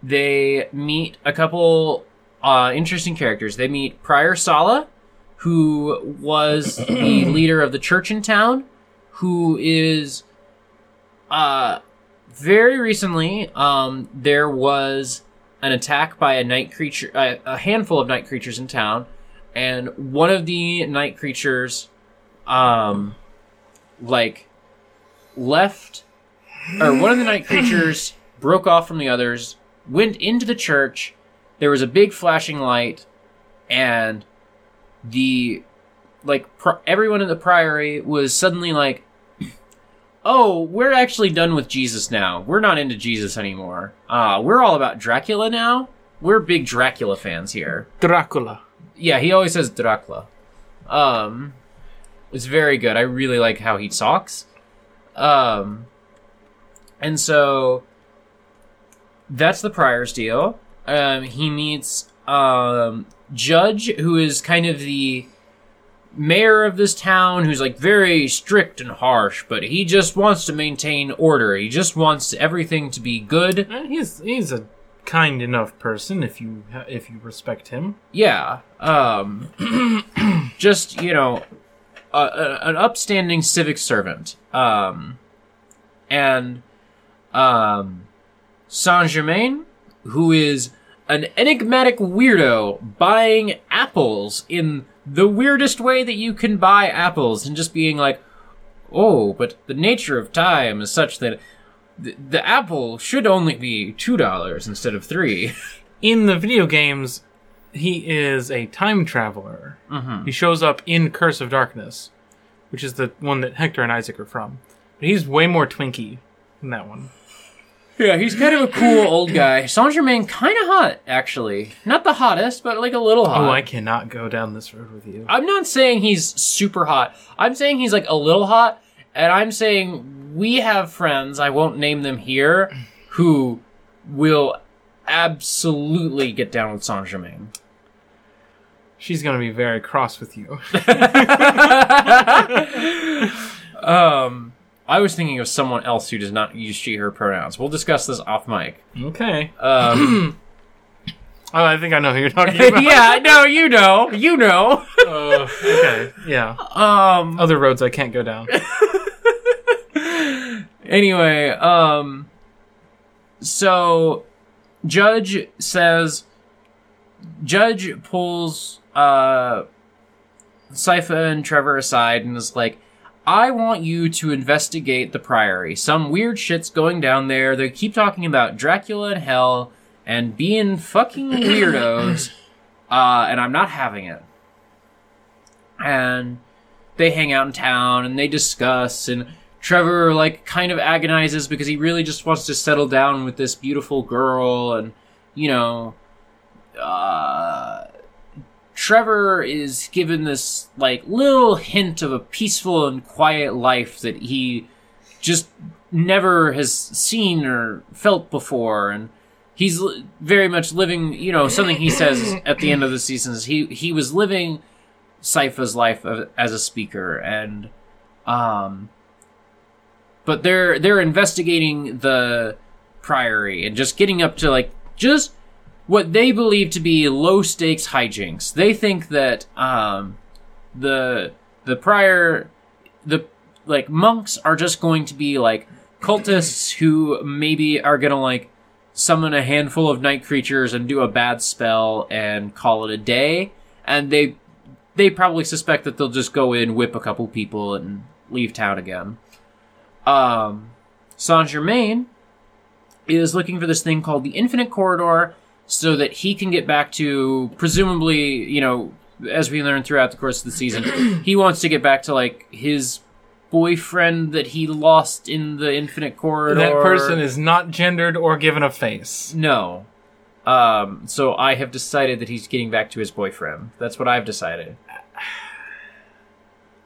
S2: they meet a couple uh, interesting characters. They meet Prior Sala, who was the leader of the church in town, who is uh very recently um there was an attack by a night creature a, a handful of night creatures in town and one of the night creatures um like left or one of the night creatures broke off from the others went into the church there was a big flashing light and the like pr- everyone in the priory was suddenly like oh we're actually done with jesus now. We're not into jesus anymore. Uh we're all about dracula now. We're big dracula fans here.
S3: Dracula.
S2: yeah he always says dracula. Um it's very good. I really like how he talks. Um and so that's the prior's deal um he meets um judge who is kind of the mayor of this town who's like very strict and harsh but he just wants to maintain order. He just wants everything to be good.
S3: Eh, He's he's a kind enough person if you if you respect him.
S2: yeah um just you know a, a, an upstanding civic servant. Um and um saint germain who is an enigmatic weirdo buying apples in the weirdest way that you can buy apples and just being like oh but the nature of time is such that the, the apple should only be two dollars instead of three
S3: In the video games, he is a time traveler.
S2: mm-hmm.
S3: He shows up in Curse of Darkness, which is the one that Hector and Isaac are from. But he's way more Twinkie than that one.
S2: Yeah, he's kind of a cool old guy. Saint Germain, kind of hot, actually. Not the hottest, but like a little hot.
S3: Oh, I cannot go down this road with you.
S2: I'm not saying he's super hot. I'm saying he's like a little hot, and I'm saying we have friends, I won't name them here, who will absolutely get down with Saint Germain.
S3: she's gonna be very cross with you.
S2: Um, I was thinking of someone else who does not use she, her pronouns. We'll discuss this off mic.
S3: okay.
S2: Um,
S3: Oh, I think I know who you're talking about.
S2: yeah, no, you know, you know.
S3: Uh, okay. Yeah.
S2: Um,
S3: Other roads I can't go down.
S2: anyway, um, so Judge says, Judge pulls uh, Sypha and Trevor aside and is like, I want you to investigate the Priory. Some weird shit's going down there. They keep talking about Dracula and hell and being fucking weirdos, uh, and I'm not having it. And they hang out in town and they discuss and Trevor like kind of agonizes because he really just wants to settle down with this beautiful girl and you know uh Trevor is given this like little hint of a peaceful and quiet life that he just never has seen or felt before and he's very much living you know something he says at the end of the season is he he was living Sypha's life of- as a speaker and um but they're they're investigating the priory and just getting up to like just what they believe to be low stakes hijinks. They think that um the the prior the like monks are just going to be like cultists who maybe are gonna like summon a handful of night creatures and do a bad spell and call it a day and they they probably suspect that they'll just go in whip a couple people and leave town again um, Saint Germain is looking for this thing called the Infinite Corridor so that he can get back to, presumably, you know, as we learn throughout the course of the season, he wants to get back to, like, his boyfriend that he lost in the Infinite Corridor.
S3: That person is not gendered or given a face.
S2: No. Um, so I have decided that he's getting back to his boyfriend. That's what I've decided.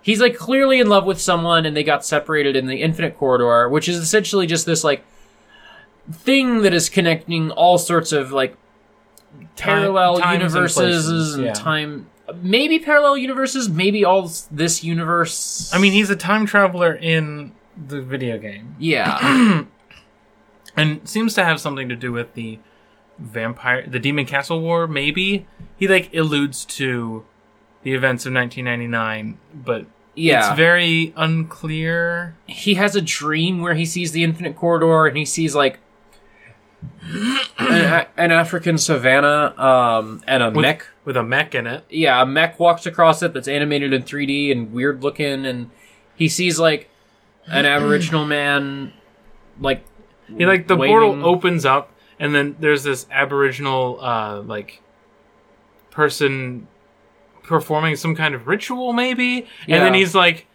S2: He's like clearly in love with someone and they got separated in the infinite corridor, which is essentially just this like thing that is connecting all sorts of like parallel
S3: times and
S2: universes
S3: places,
S2: and,
S3: yeah.
S2: time maybe parallel universes, maybe all this universe.
S3: I mean, he's a time traveler in the video game,
S2: yeah.
S3: and seems to have something to do with the vampire, the Demon Castle War. Maybe he like alludes to the events of 1999, but
S2: yeah.
S3: it's very unclear.
S2: he has a dream where he sees the infinite corridor and he sees like an, an African savannah um, and a
S3: With,
S2: mech.
S3: with a mech in it.
S2: Yeah, a mech walks across it that's animated in 3D and weird looking, and he sees like an Aboriginal man, like
S3: He like the
S2: waving-
S3: portal opens up, and then there's this Aboriginal uh like person performing some kind of ritual, maybe, and then he's like,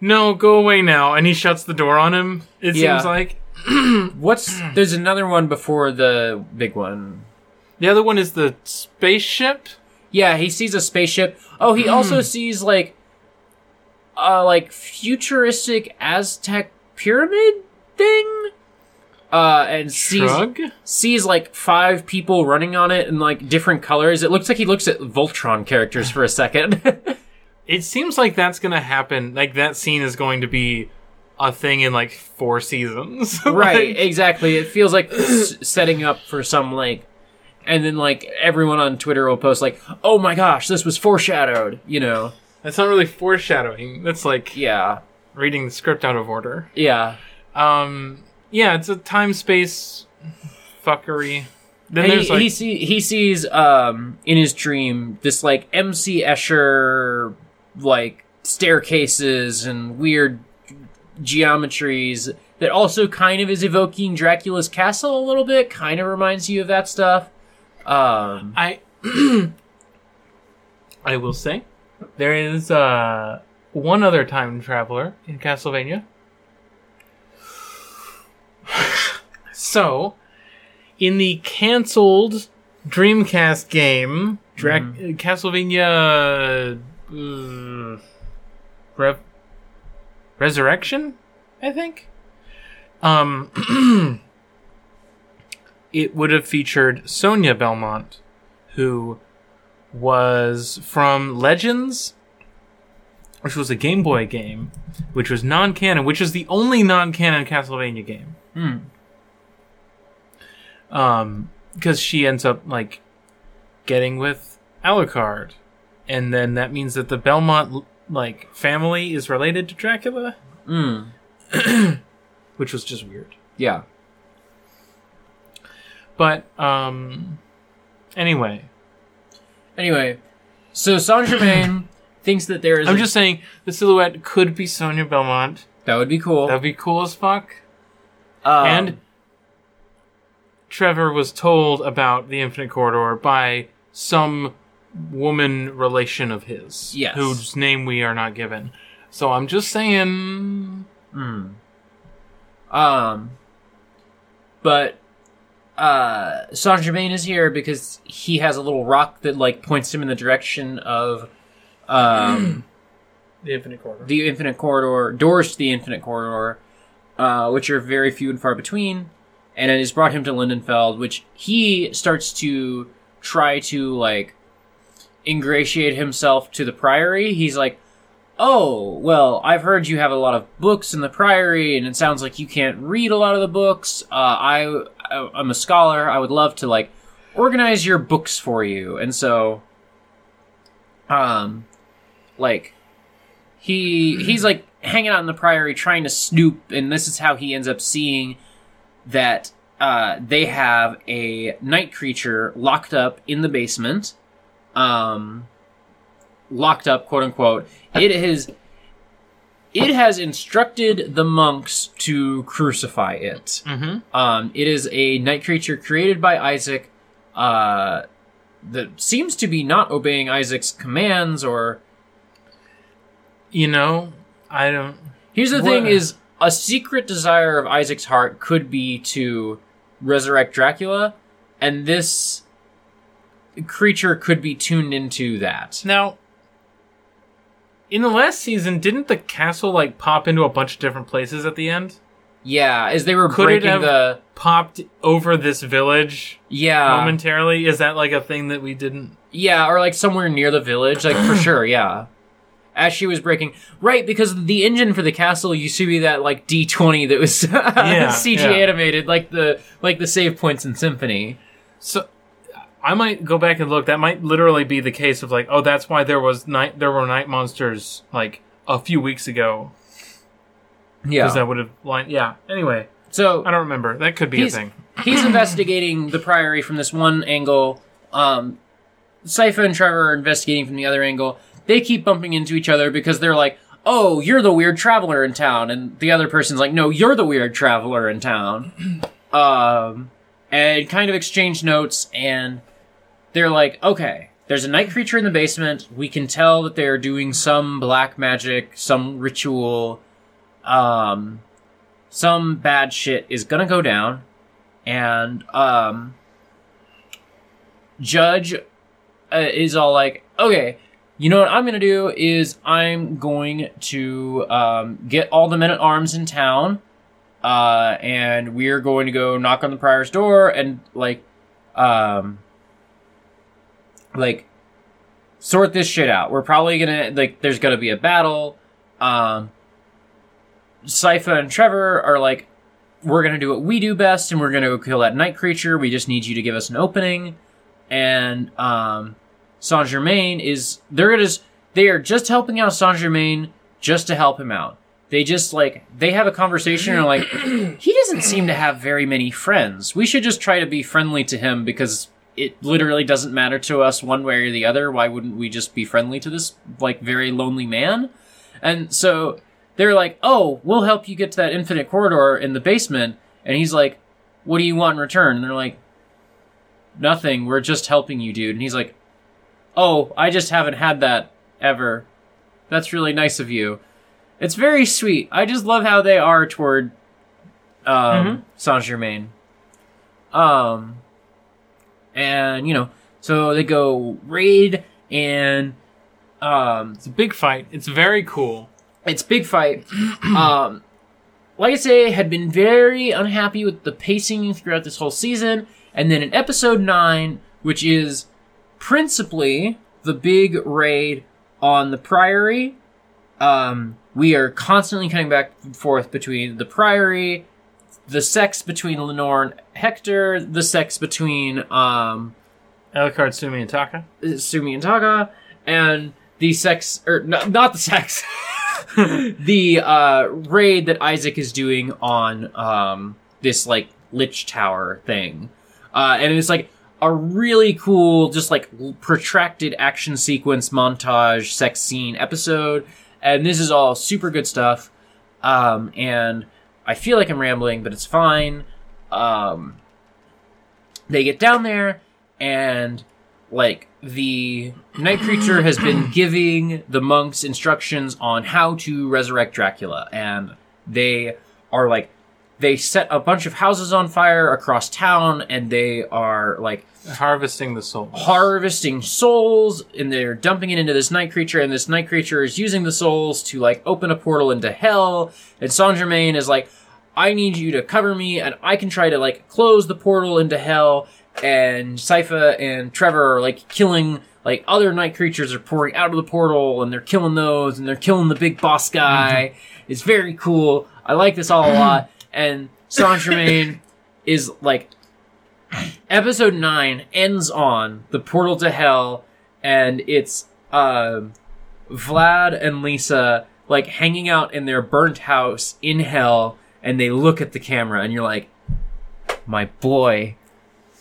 S3: "No, go away now," and he shuts the door on him. It
S2: Yeah.
S3: seems like
S2: What's there's another one before the big one.
S3: the other one is the spaceship.
S2: Yeah, he sees a spaceship. Oh, he also sees like a like futuristic Aztec pyramid thing. Uh, and sees
S3: Shrug.
S2: sees like five people running on it in like different colors. It looks like he looks at Voltron characters for a second.
S3: It seems like that's gonna happen. Like that scene is going to be a thing in like four seasons.
S2: right,
S3: Like,
S2: exactly. It feels like s- setting up for some like, and then like everyone on Twitter will post like, "Oh my gosh, this was foreshadowed," you know?
S3: that's not really foreshadowing. That's like
S2: Yeah,
S3: reading the script out of order.
S2: yeah.
S3: Um, yeah, it's a time space fuckery. Then
S2: he,
S3: like
S2: he see he sees um in his dream this like MC Escher like staircases and weird geometries that also kind of is evoking Dracula's castle a little bit. Kind of reminds you of that stuff. Um,
S3: I I will say there is uh one other time traveler in Castlevania. so, in the canceled Dreamcast game, Dra- Castlevania uh, Rev- Resurrection, I think. Um, it would have featured Sonia Belmont, who was from Legends, which was a Game Boy game, which was non-canon, which is the only non-canon Castlevania game.
S2: Hmm.
S3: Um, because she ends up like getting with Alucard, and then that means that the Belmont like family is related to Dracula,
S2: Mm.
S3: which was just weird.
S2: Yeah.
S3: But um, anyway,
S2: Anyway, so Saint Germain thinks that there is.
S3: I'm
S2: a-
S3: just saying the silhouette could be Sonia Belmont.
S2: that would be cool.
S3: That'd be cool as fuck.
S2: Um,
S3: and Trevor was told about the Infinite Corridor by some woman relation of his,
S2: Yes.
S3: whose name we are not given. So I'm just saying.
S2: Um, but uh, Saint Germain is here because he has a little rock that like points him in the direction of um,
S3: The Infinite Corridor.
S2: the Infinite Corridor, doors to the Infinite Corridor, uh, which are very few and far between. And it has brought him to Lindenfeld, which he starts to try to like ingratiate himself to the Priory. He's like, "Oh, well, I've heard you have a lot of books in the Priory, and it sounds like you can't read a lot of the books. Uh, I, I'm a scholar. I would love to like organize your books for you." And so, um, like he he's like hanging out in the priory trying to snoop and this is how he ends up seeing that uh, they have a night creature locked up in the basement um locked up quote unquote it is it has instructed the monks to crucify it
S3: Mm-hmm.
S2: um, it is a night creature created by Isaac uh, that seems to be not obeying Isaac's commands or
S3: You know, I don't.
S2: Here's the
S3: What-
S2: thing: is a secret desire of Isaac's heart could be to resurrect Dracula, and this creature could be tuned into that.
S3: Now, in the last season, didn't the castle like pop into a bunch of different places at the end?
S2: Yeah, as they were
S3: Could it
S2: breaking
S3: have-
S2: the
S3: Popped over this village
S2: yeah
S3: momentarily? Is that like a thing that we didn't?
S2: yeah, or like somewhere near the village, like for sure, yeah. As she was breaking, right? Because the engine for the castle used to be that like D twenty that was CG
S3: yeah.
S2: animated, like the like the save points in Symphony.
S3: So I might go back and look. That might literally be the case of like, oh, that's why there was night. There were night monsters like a few weeks ago
S2: Yeah.
S3: because that would have lined. Yeah. Anyway,
S2: so
S3: I don't remember. That could be a thing.
S2: he's investigating the priory from this one angle. Um, Sypha and Trevor are investigating from the other angle. They keep bumping into each other because they're like, "Oh, you're the weird traveler in town," and the other person's like, "No, you're the weird traveler in town." um, and kind of exchange notes, and they're like, "Okay." There's a night creature in the basement. We can tell that they're doing some black magic, some ritual. Um, some bad shit is gonna go down and um judge uh, is all like okay you know what i'm gonna do is i'm going to um, get all the men at arms in town uh, and we're going to go knock on the prior's door and like um like sort this shit out we're probably gonna like there's gonna be a battle um Sypha and Trevor are like, we're gonna do what we do best, and we're gonna go kill that night creature. We just need you to give us an opening. And um, Saint Germain is they're gonna just they are just helping out Saint Germain just to help him out. They just like they have a conversation and like, he doesn't seem to have very many friends. We should just try to be friendly to him because it literally doesn't matter to us one way or the other. Why wouldn't we just be friendly to this like very lonely man? And so they're like, "Oh, we'll help you get to that infinite corridor in the basement." And he's like, "What do you want in return?" And they're like, "Nothing. We're just helping you, dude." And he's like, "Oh, I just haven't had that ever. That's really nice of you." It's very sweet. I just love how they are toward um, Saint Germain. Um, and you know, so they go raid, and um,
S3: It's a big fight. It's very cool.
S2: it's big fight. um, like I say, had been very unhappy with the pacing throughout this whole season, and then in episode nine, which is principally the big raid on the Priory. Um, we are constantly coming back and forth between the Priory, the sex between Lenore and Hector, the sex between um,
S3: Alucard, Sumi, and Taka.
S2: Sumi and Taka, and the sex, or no, not the sex, the uh, raid that Isaac is doing on um, this like Lich Tower thing, uh, and it's like a really cool, just like protracted action sequence montage sex scene episode, and this is all super good stuff. Um, and I feel like I'm rambling, but it's fine. Um, they get down there, and like the night creature has been giving the monks instructions on how to resurrect Dracula, and they are like they set a bunch of houses on fire across town, and they are like
S3: Harvesting the souls
S2: harvesting souls and they're dumping it into this night creature and this night creature is using the souls to like open a portal into hell and Saint Germain is like I need you to cover me and I can try to like close the portal into hell and Sypha and Trevor are like killing like other night creatures are pouring out of the portal and they're killing those and they're killing the big boss guy. Mm-hmm. It's very cool. I like this all a lot. And Saint Germain is like episode 9 ends on the portal to hell and it's uh, vlad and lisa like hanging out in their burnt house in hell and they look at the camera and you're like my boy.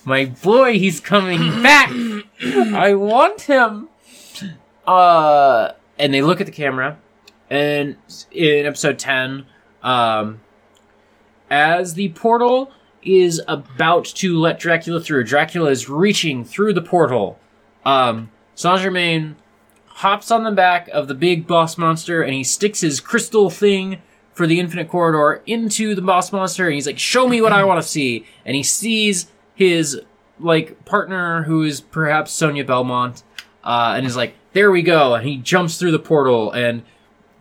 S2: My boy he's coming back. I want him. Uh and they look at the camera and in episode 10 um as the portal is about to let Dracula through. Dracula is reaching through the portal. Um, Saint Germain hops on the back of the big boss monster and he sticks his crystal thing for the infinite corridor into the boss monster and he's like, show me what I want to see. And he sees his like partner who is perhaps Sonia Belmont, uh, and is like, there we go. And he jumps through the portal and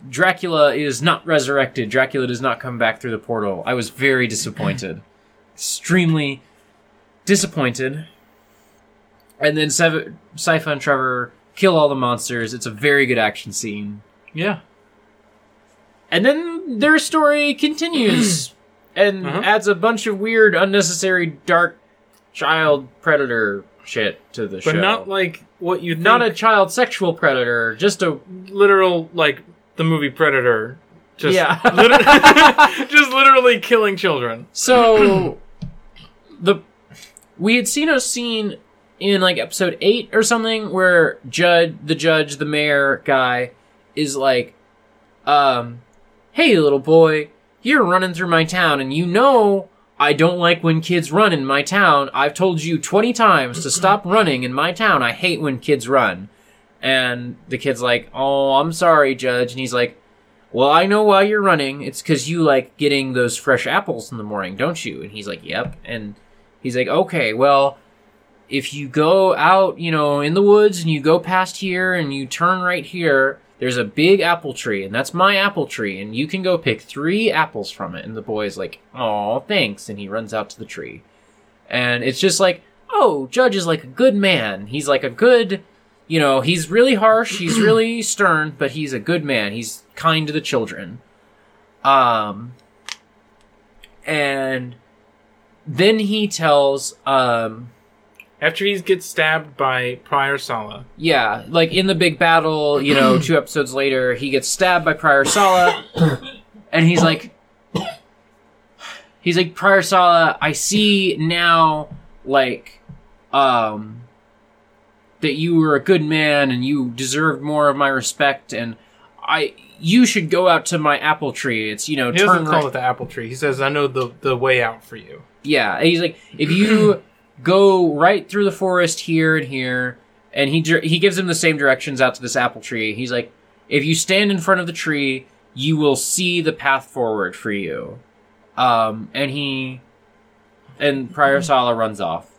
S2: Dracula is not resurrected. Dracula does not come back through the portal. I was very disappointed extremely disappointed. And then Sev- Sypha and Trevor kill all the monsters. It's a very good action scene.
S3: Yeah.
S2: And then their story continues and
S3: Uh-huh.
S2: adds a bunch of weird, unnecessary, dark child predator shit to the
S3: But
S2: show.
S3: But not like what you think.
S2: not a child sexual predator, just a
S3: literal like the movie Predator. Just
S2: Yeah.
S3: liter- just literally killing children.
S2: So the we had seen a scene in like episode eight or something where Judge, the judge, the mayor guy, is like, um, "Hey, little boy, you're running through my town, and you know." I don't like when kids run in my town. I've told you 20 times to stop running in my town. I hate when kids run. And the kid's like, Oh, I'm sorry, Judge. And he's like, well, I know why you're running. It's because you like getting those fresh apples in the morning, don't you? And he's like, yep. And he's like, okay, well, if you go out, you know, in the woods and you go past here and you turn right here, there's a big apple tree, and that's my apple tree, and you can go pick three apples from it. And the boy's like, oh, thanks. And he runs out to the tree. And it's just like, oh, Judge is like a good man. He's like a good, you know, he's really harsh, he's really stern, but he's a good man. He's kind to the children. Um, and then he tells, um,
S3: After he gets stabbed by Prior Sala.
S2: yeah, like in the big battle, you know, two episodes later, he gets stabbed by Prior Sala, and he's like, he's like, Prior Sala, I see now, like, um, that you were a good man and you deserved more of my respect, and I, you should go out to my apple tree. It's you know,
S3: He
S2: turn
S3: doesn't call
S2: right-
S3: it the apple tree. He says, "I know the the way out for you."
S2: Yeah, and he's like, if you go right through the forest here and here, and he he gives him the same directions out to this apple tree. He's like, if you stand in front of the tree, you will see the path forward for you. Um, and he and Prior Sala runs off,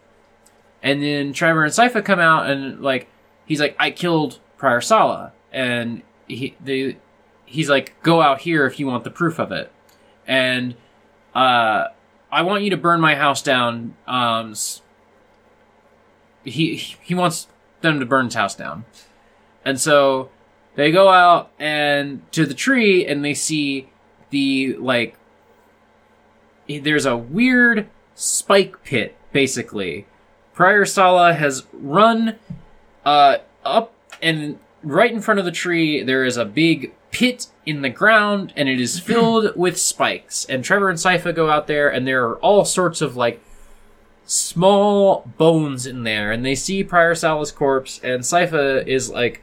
S2: and then Trevor and Sypha come out and like he's like, I killed Prior Sala, and he they he's like, go out here if you want the proof of it, and uh. I want you to burn my house down. Um, he he wants them to burn his house down, And so they go out and to the tree and they see the like there's a weird spike pit basically. Prior Sala has run uh up and right in front of the tree there is a big pit in the ground and it is filled with spikes. And Trevor and Sypha go out there and there are all sorts of like small bones in there and they see Prior Sala's corpse and Sypha is like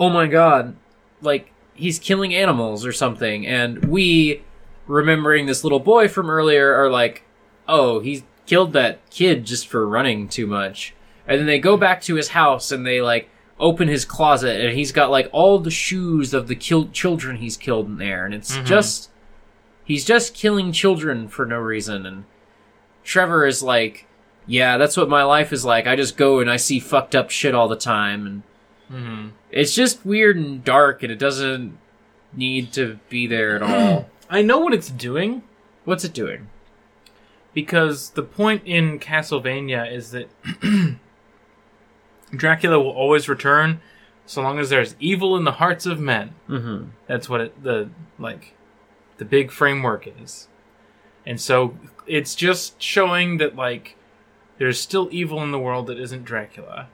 S2: oh my god like he's killing animals or something and we remembering this little boy from earlier are like oh he killed that kid just for running too much. And then they go back to his house and they like open his closet and he's got like all the shoes of the killed children he's killed in there. And it's just he's just killing children for no reason. And Trevor is like yeah that's what my life is like. I just go and I see fucked up shit all the time. And
S3: Mm-hmm.
S2: it's just weird and dark and it doesn't need to be there at all.
S3: I know what it's doing.
S2: What's it doing
S3: because the point in Castlevania is that Dracula will always return so long as there's evil in the hearts of men.
S2: mm-hmm
S3: That's what it, the like the big framework is. And so it's just showing that like there's still evil in the world that isn't Dracula.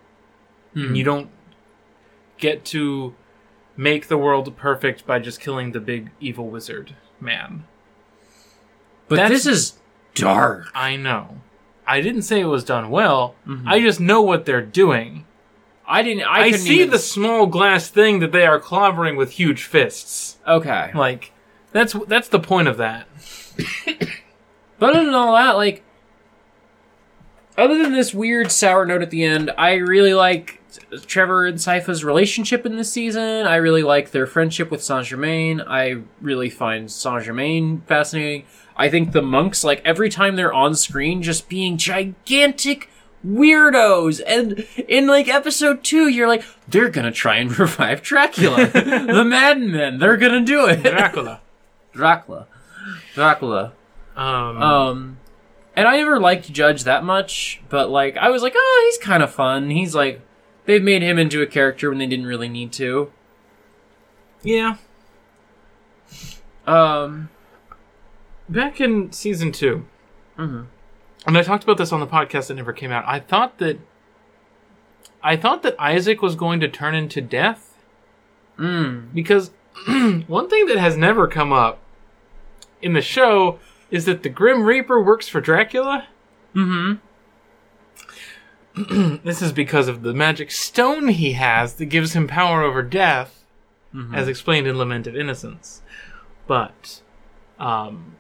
S3: And you don't get to make the world perfect by just killing the big evil wizard man.
S2: but
S3: that's-
S2: this is dark
S3: I know. I didn't say it was done well. Mm-hmm. I just know what they're doing.
S2: I didn't I,
S3: I, see
S2: even-
S3: the small glass thing that they are clobbering with huge fists.
S2: okay
S3: Like that's that's the point of that.
S2: But other than all that, like, other than this weird sour note at the end, I really like Trevor and Sypha's relationship in this season. I really like their friendship with Saint Germain. I really find Saint Germain fascinating. I think the monks, like, every time they're on screen, just being gigantic weirdos. And in, like, episode two, you're like, they're gonna try and revive Dracula. the Madmen, they're gonna do it.
S3: Dracula.
S2: Dracula. Dracula.
S3: Um,
S2: Um, and I never liked Judge that much, but like I was like, oh, he's kind of fun. He's like, they've made him into a character when they didn't really need to.
S3: yeah.
S2: Um,
S3: Back in season 2
S2: Mhm.
S3: and I talked about this on the podcast that never came out. I thought that I thought that Isaac was going to turn into death
S2: mm,
S3: because one thing that has never come up in the show is that the Grim Reaper works for Dracula.
S2: mm-hmm.
S3: This is because of the magic stone he has that gives him power over death, as explained in Lament of Innocence. But, um,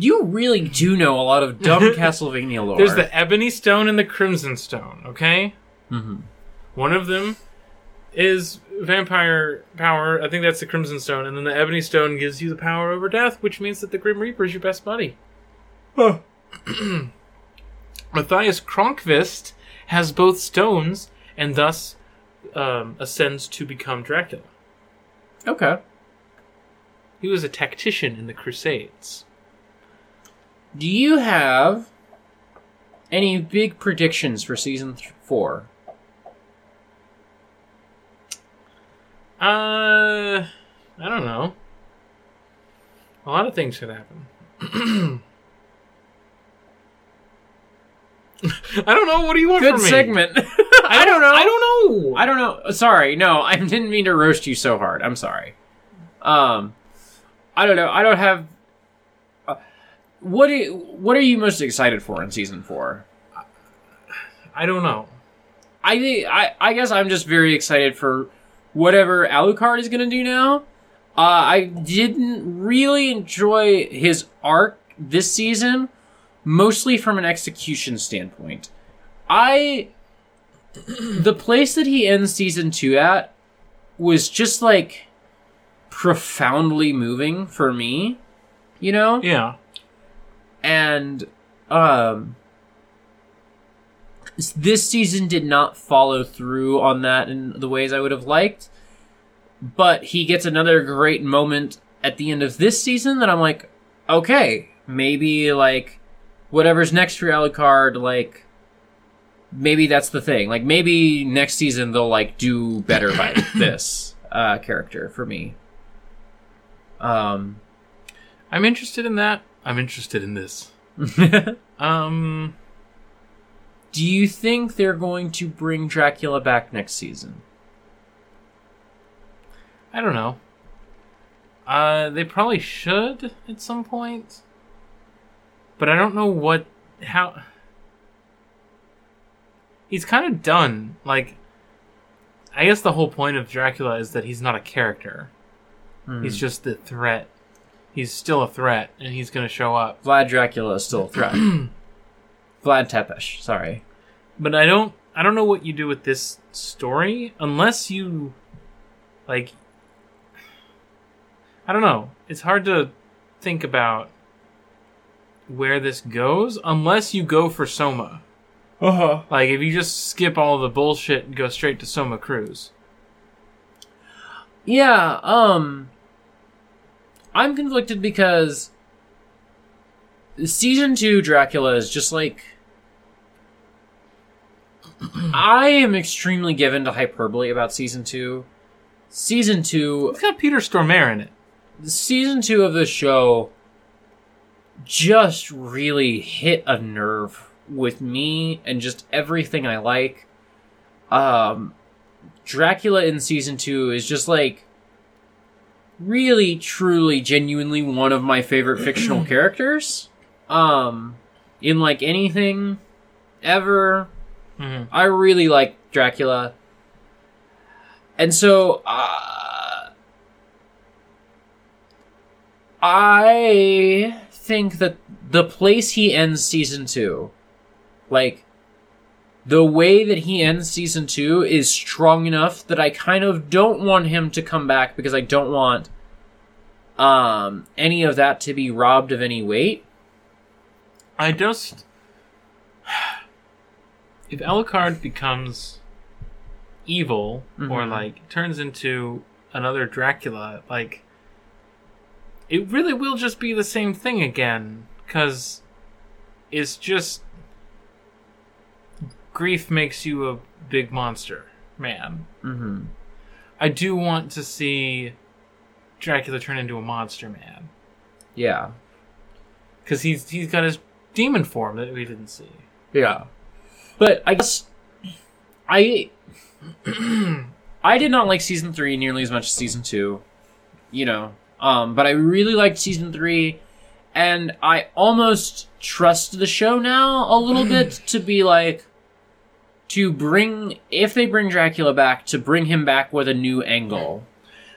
S2: You really do know a lot of dumb Castlevania lore.
S3: there's the Ebony Stone and the Crimson Stone, okay?
S2: Mhm.
S3: One of them is vampire power. I think that's the Crimson Stone. And then the Ebony Stone gives you the power over death, which means that the Grim Reaper is your best buddy. Mathias Cronqvist has both stones and thus um, ascends to become Dracula.
S2: okay.
S3: He was a tactician in the Crusades.
S2: Do you have any big predictions for season th- four?
S3: Uh, I don't know. A lot of things could happen. I don't know. What do you want
S2: Good
S3: from me?
S2: segment.
S3: I don't know. I don't know.
S2: I don't know. Sorry, no, I didn't mean to roast you so hard. I'm sorry. Um, I don't know. I don't have. What do you, What are you most excited for in season four?
S3: I don't know.
S2: I think I I guess I'm just very excited for whatever Alucard is gonna do now. Uh, I didn't really enjoy his arc this season, mostly from an execution standpoint. I the place that he ends season two at was just like profoundly moving for me, you know?
S3: Yeah.
S2: And um this season did not follow through on that in the ways I would have liked. But he gets another great moment at the end of this season that I'm like, okay, maybe like whatever's next for Alucard, like maybe that's the thing. Like maybe next season they'll like do better by this uh, character for me. Um,
S3: I'm interested in that. I'm interested in this. Um,
S2: do you think they're going to bring Dracula back next season?
S3: I don't know. Uh, they probably should at some point, but I don't know what how. He's kind of done. Like, I guess the whole point of Dracula is that he's not a character. He's just the threat. He's still a threat, and he's gonna show up.
S2: Vlad Dracula is still a threat. Vlad Tepesh, sorry.
S3: But I don't. I don't know what you do with this story unless you, like. I don't know. It's hard to think about where this goes unless you go for Soma.
S2: Uh huh.
S3: Like if you just skip all the bullshit and go straight to Soma Cruz.
S2: Yeah, um I'm conflicted because season 2 Dracula is just like I am extremely given to hyperbole about season 2. Season 2
S3: It's got Peter Stormare in it.
S2: season 2 of the show just really hit a nerve with me and just everything I like. Um Dracula in season 2 is just like really truly genuinely one of my favorite fictional characters um in like anything ever
S3: Mhm.
S2: i really like dracula and so uh, i think that the place he ends season 2 like the way that he ends season two is strong enough that I kind of don't want him to come back because I don't want um any of that to be robbed of any weight.
S3: I just if Alucard becomes evil or
S2: Mhm.
S3: like turns into another Dracula, like it really will just be the same thing again cuz it's just grief makes you a big monster, man.
S2: Mm-hmm.
S3: I do want to see Dracula turn into a monster man
S2: Yeah.
S3: cuz he's he's got his demon form that we didn't see.
S2: Yeah. But I guess I I did not like season three nearly as much as season two. You know. Um, but I really liked season three and I almost trust the show now a little bit to be like to bring if they bring Dracula back to bring him back with a new angle.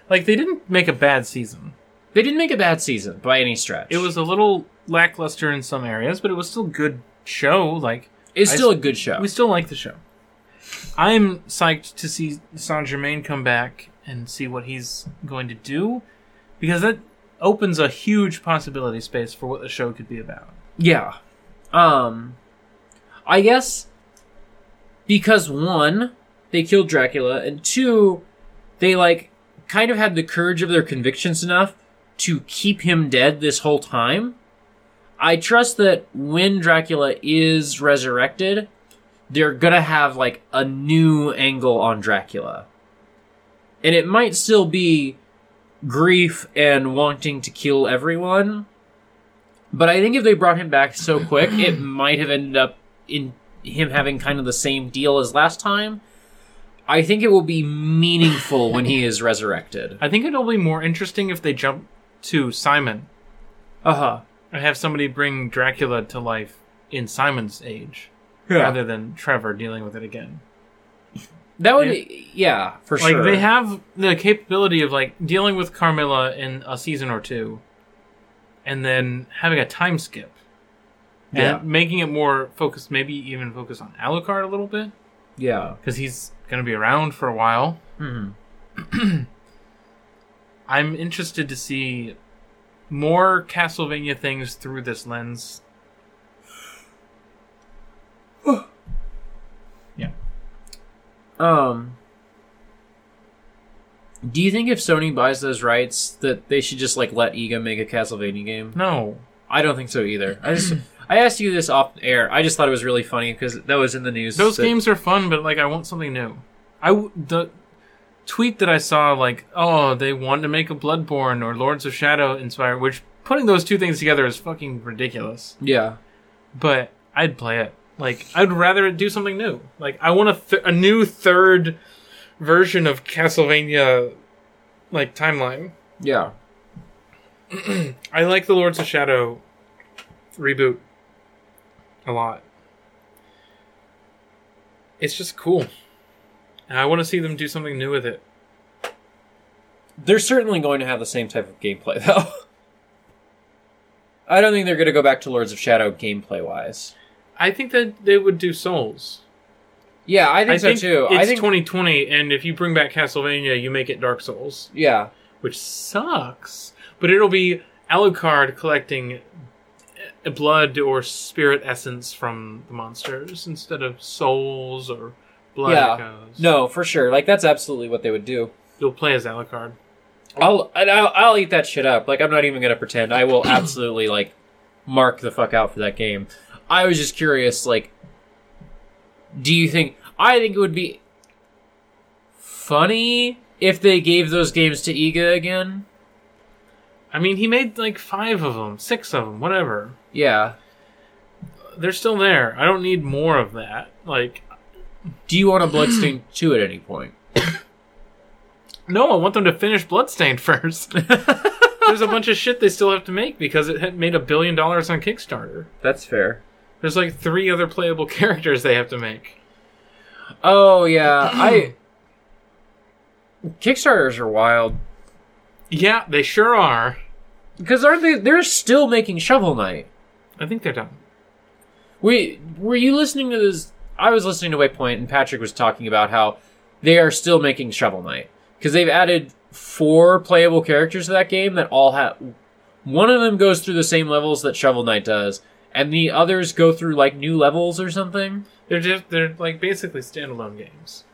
S3: Like they didn't make a bad season.
S2: They didn't make a bad season by any stretch.
S3: It was a little lackluster in some areas, but it was still a good show. Like
S2: it's
S3: I
S2: still a good show.
S3: we still like the show. I'm psyched to see Saint Germain come back and see what he's going to do, because that opens a huge possibility space for what the show could be about.
S2: Yeah. Um I guess because one, they killed Dracula, and two, they like kind of had the courage of their convictions enough to keep him dead this whole time. I trust that when Dracula is resurrected, they're gonna have like a new angle on Dracula. And it might still be grief and wanting to kill everyone, but I think if they brought him back so quick, it might have ended up in him having kind of the same deal as last time. I think it will be meaningful when he is resurrected.
S3: I think it'll be more interesting if they jump to Simon
S2: Uh huh.
S3: and have somebody bring Dracula to life in Simon's age,
S2: Yeah.
S3: rather than Trevor dealing with it again.
S2: That would, be, yeah, for
S3: like
S2: sure.
S3: Like, they have the capability of like dealing with Carmilla in a season or two, and then having a time skip,
S2: Yeah.
S3: and making it more focused, maybe even focus on Alucard a little bit
S2: yeah.
S3: because he's gonna be around for a while.
S2: hmm
S3: I'm interested to see more Castlevania things through this lens. yeah.
S2: Um. Do you think if Sony buys those rights, that they should just like let Iga make a Castlevania game?
S3: No.
S2: I don't think so either. I just, I asked you this off air. I just thought it was really funny because that was in the news.
S3: Those
S2: that-
S3: games are fun, but like I want something new. I w- the tweet that I saw like, oh, they want to make a Bloodborne or Lords of Shadow inspired, which putting those two things together is fucking ridiculous.
S2: Yeah.
S3: But I'd play it. Like I'd rather do something new. Like I want a th- a new third version of Castlevania like timeline.
S2: Yeah.
S3: I like the Lords of Shadow reboot a lot. It's just cool. And I want to see them do something new with it.
S2: They're certainly going to have the same type of gameplay, though. I don't think they're going to go back to Lords of Shadow gameplay wise.
S3: I think that they would do Souls.
S2: Yeah, I think
S3: I
S2: so
S3: think
S2: too.
S3: it's
S2: I think
S3: 2020, and if you bring back Castlevania, you make it Dark Souls,
S2: yeah,
S3: which sucks. But it'll be Alucard collecting blood or spirit essence from the monsters instead of souls or blood
S2: Yeah.
S3: echoes.
S2: no, for sure. Like that's absolutely what they would do.
S3: You'll play as Alucard.
S2: I'll and I'll, I'll eat that shit up. Like I'm not even gonna pretend. I will absolutely like mark the fuck out for that game. I was just curious. Like, do you think? I think it would be funny if they gave those games to Iga again.
S3: I mean, he made like five of them, six of them, whatever.
S2: Yeah.
S3: They're still there. I don't need more of that. Like,
S2: Do you want a Bloodstain two at any point?
S3: no, I want them to finish Bloodstained first. There's a bunch of shit they still have to make because it had made a billion dollars on Kickstarter.
S2: That's fair.
S3: There's like three other playable characters they have to make.
S2: Oh yeah, I. Kickstarters are wild
S3: Yeah, they sure are.
S2: because aren't they? They're still making Shovel Knight.
S3: I think they're done.
S2: Wait, were you listening to this? I was listening to Waypoint, and Patrick was talking about how they are still making Shovel Knight because they've added four playable characters to that game that all have. One of them goes through the same levels that Shovel Knight does, and the others go through like new levels or something.
S3: They're just they're like basically standalone games.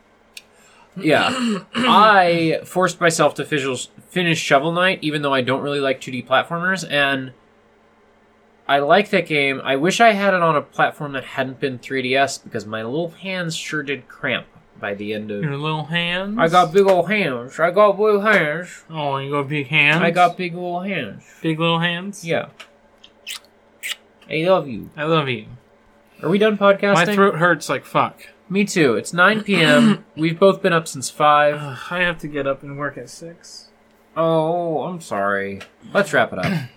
S2: Yeah, I forced myself to finish finish Shovel Knight, even though I don't really like 2D platformers, and I like that game. I wish I had it on a platform that hadn't been 3DS because my little hands sure did cramp by the end of.
S3: Your little hands.
S2: I got big old hands. I got blue hands.
S3: Oh, you got big hands.
S2: I got big old hands.
S3: big little hands.
S2: Yeah. I love you.
S3: I love you.
S2: Are we done podcasting?
S3: My throat hurts like fuck.
S2: Me too. It's 9 p.m. We've both been up since 5.
S3: Ugh, I have to get up and work at six.
S2: Oh, I'm sorry. Let's wrap it up.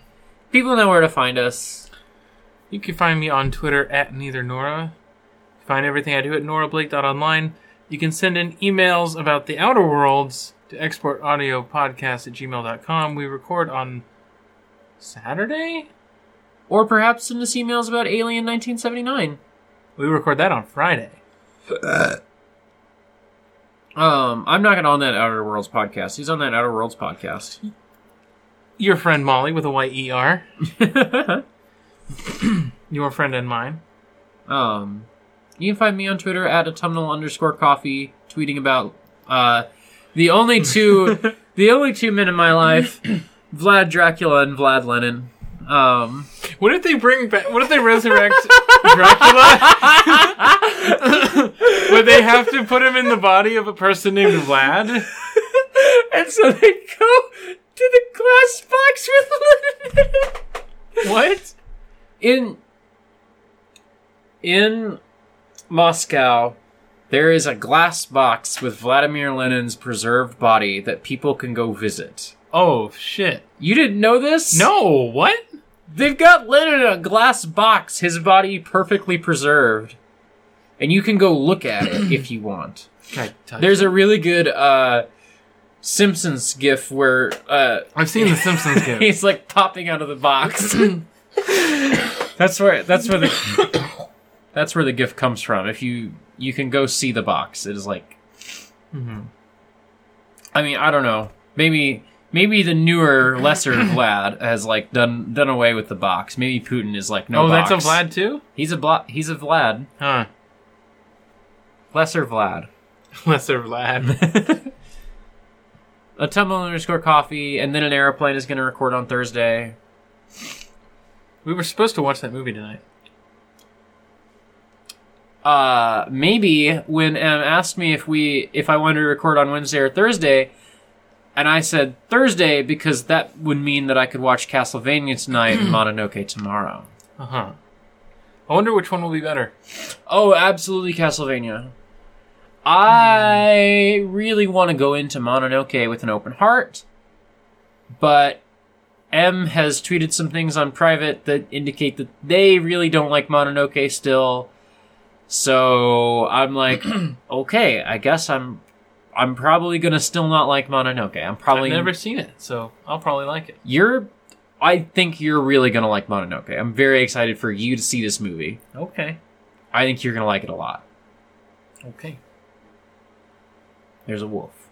S2: People know where to find us.
S3: You can find me on Twitter at neither Nora. Find everything I do at norablake.online. You can send in emails about the Outer Worlds to exportaudiopodcast at gmail.com. We record on Saturday?
S2: Or perhaps send us emails about Alien 1979.
S3: We record that on Friday.
S2: Um, I'm not going to on that Outer Worlds podcast. He's on that Outer Worlds podcast.
S3: Your friend Molly with a white ER. Your friend and mine.
S2: um, you can find me on Twitter at autumnal underscore coffee, tweeting about uh the only two the only two men in my life, Vlad Dracula and Vlad Lenin. Um,
S3: What if they bring back? What if they resurrect Dracula? Would they have to put him in the body of a person named Vlad?
S2: and so they go to the glass box with Lenin.
S3: What?
S2: In in Moscow, there is a glass box with Vladimir Lenin's preserved body that people can go visit.
S3: Oh shit!
S2: You didn't know this?
S3: No, what?
S2: They've got Lenin in a glass box, his body perfectly preserved. And you can go look at it if you want.
S3: Can I touch
S2: There's a really good uh Simpsons gif where uh
S3: I've seen the Simpsons gif.
S2: he's like popping out of the box. that's where that's where the that's where the gift comes from. If you you can go see the box, it is like.
S3: Mm-hmm.
S2: I mean, I don't know. Maybe maybe the newer, lesser Vlad has like done done away with the box. Maybe Putin is like no.
S3: oh,
S2: box.
S3: that's a Vlad too?
S2: He's a Vla- He's a Vlad.
S3: Huh?
S2: Lesser Vlad.
S3: Lesser Vlad.
S2: autumnal underscore coffee, and then an airplane is going to record on Thursday.
S3: We were supposed to watch that movie tonight.
S2: uh, maybe when Em asked me if we if I wanted to record on Wednesday or Thursday, and I said Thursday because that would mean that I could watch Castlevania tonight and Mononoke tomorrow.
S3: Uh huh. I wonder which one will be better.
S2: Oh, absolutely Castlevania. I really want to go into Mononoke with an open heart, but M has tweeted some things on private that indicate that they really don't like Mononoke still. So I'm like, okay, I guess I'm I'm probably gonna still not like Mononoke. I'm probably
S3: I've never seen it, so I'll probably like it.
S2: you're I think you're really gonna like Mononoke. I'm very excited for you to see this movie.
S3: Okay.
S2: I think you're gonna like it a lot.
S3: Okay.
S2: There's a wolf.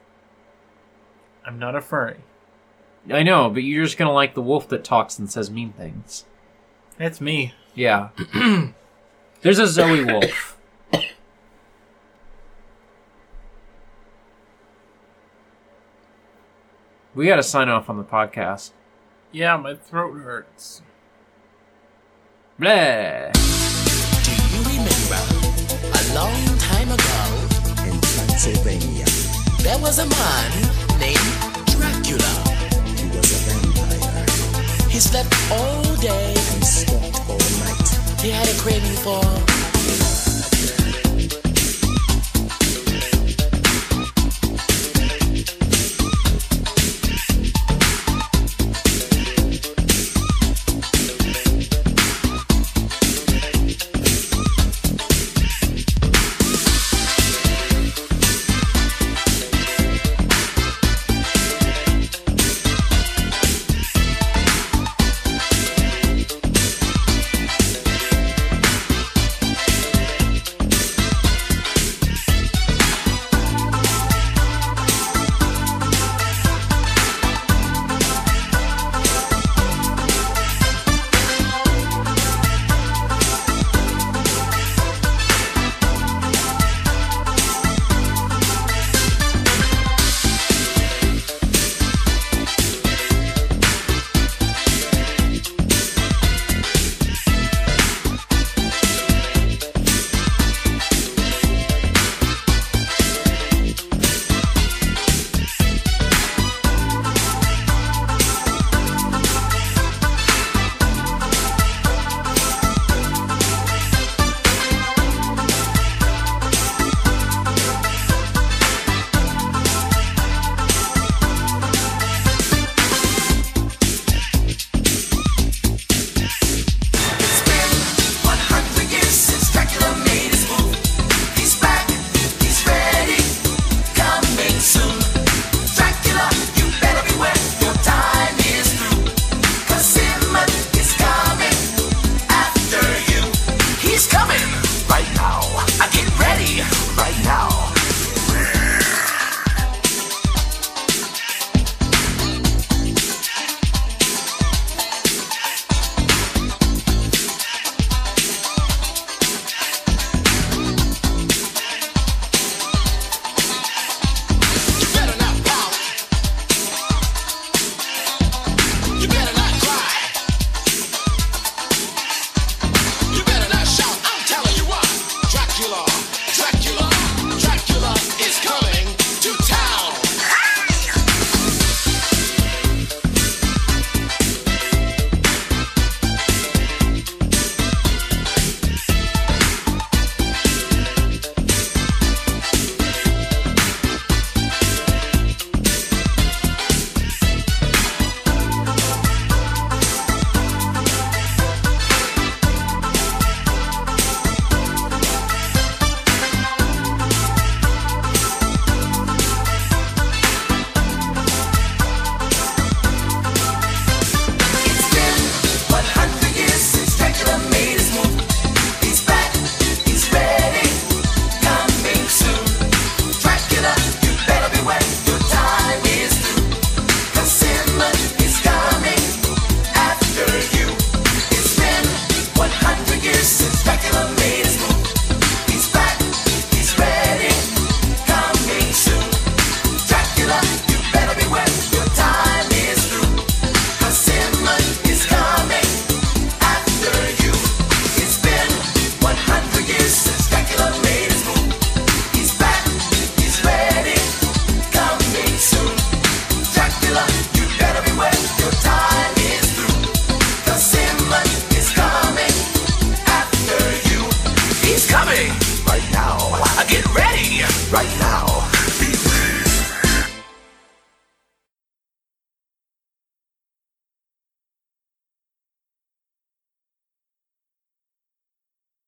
S3: I'm not a furry.
S2: I know, but you're just gonna like the wolf that talks and says mean things.
S3: That's me.
S2: Yeah. There's a Zoe wolf. We gotta sign off on the podcast.
S3: Yeah, my throat hurts.
S2: Bleh.
S1: Do you remember a long time ago
S4: in Transylvania.
S1: there was a man named He slept all day.
S4: and slept all night.
S1: He had a craving for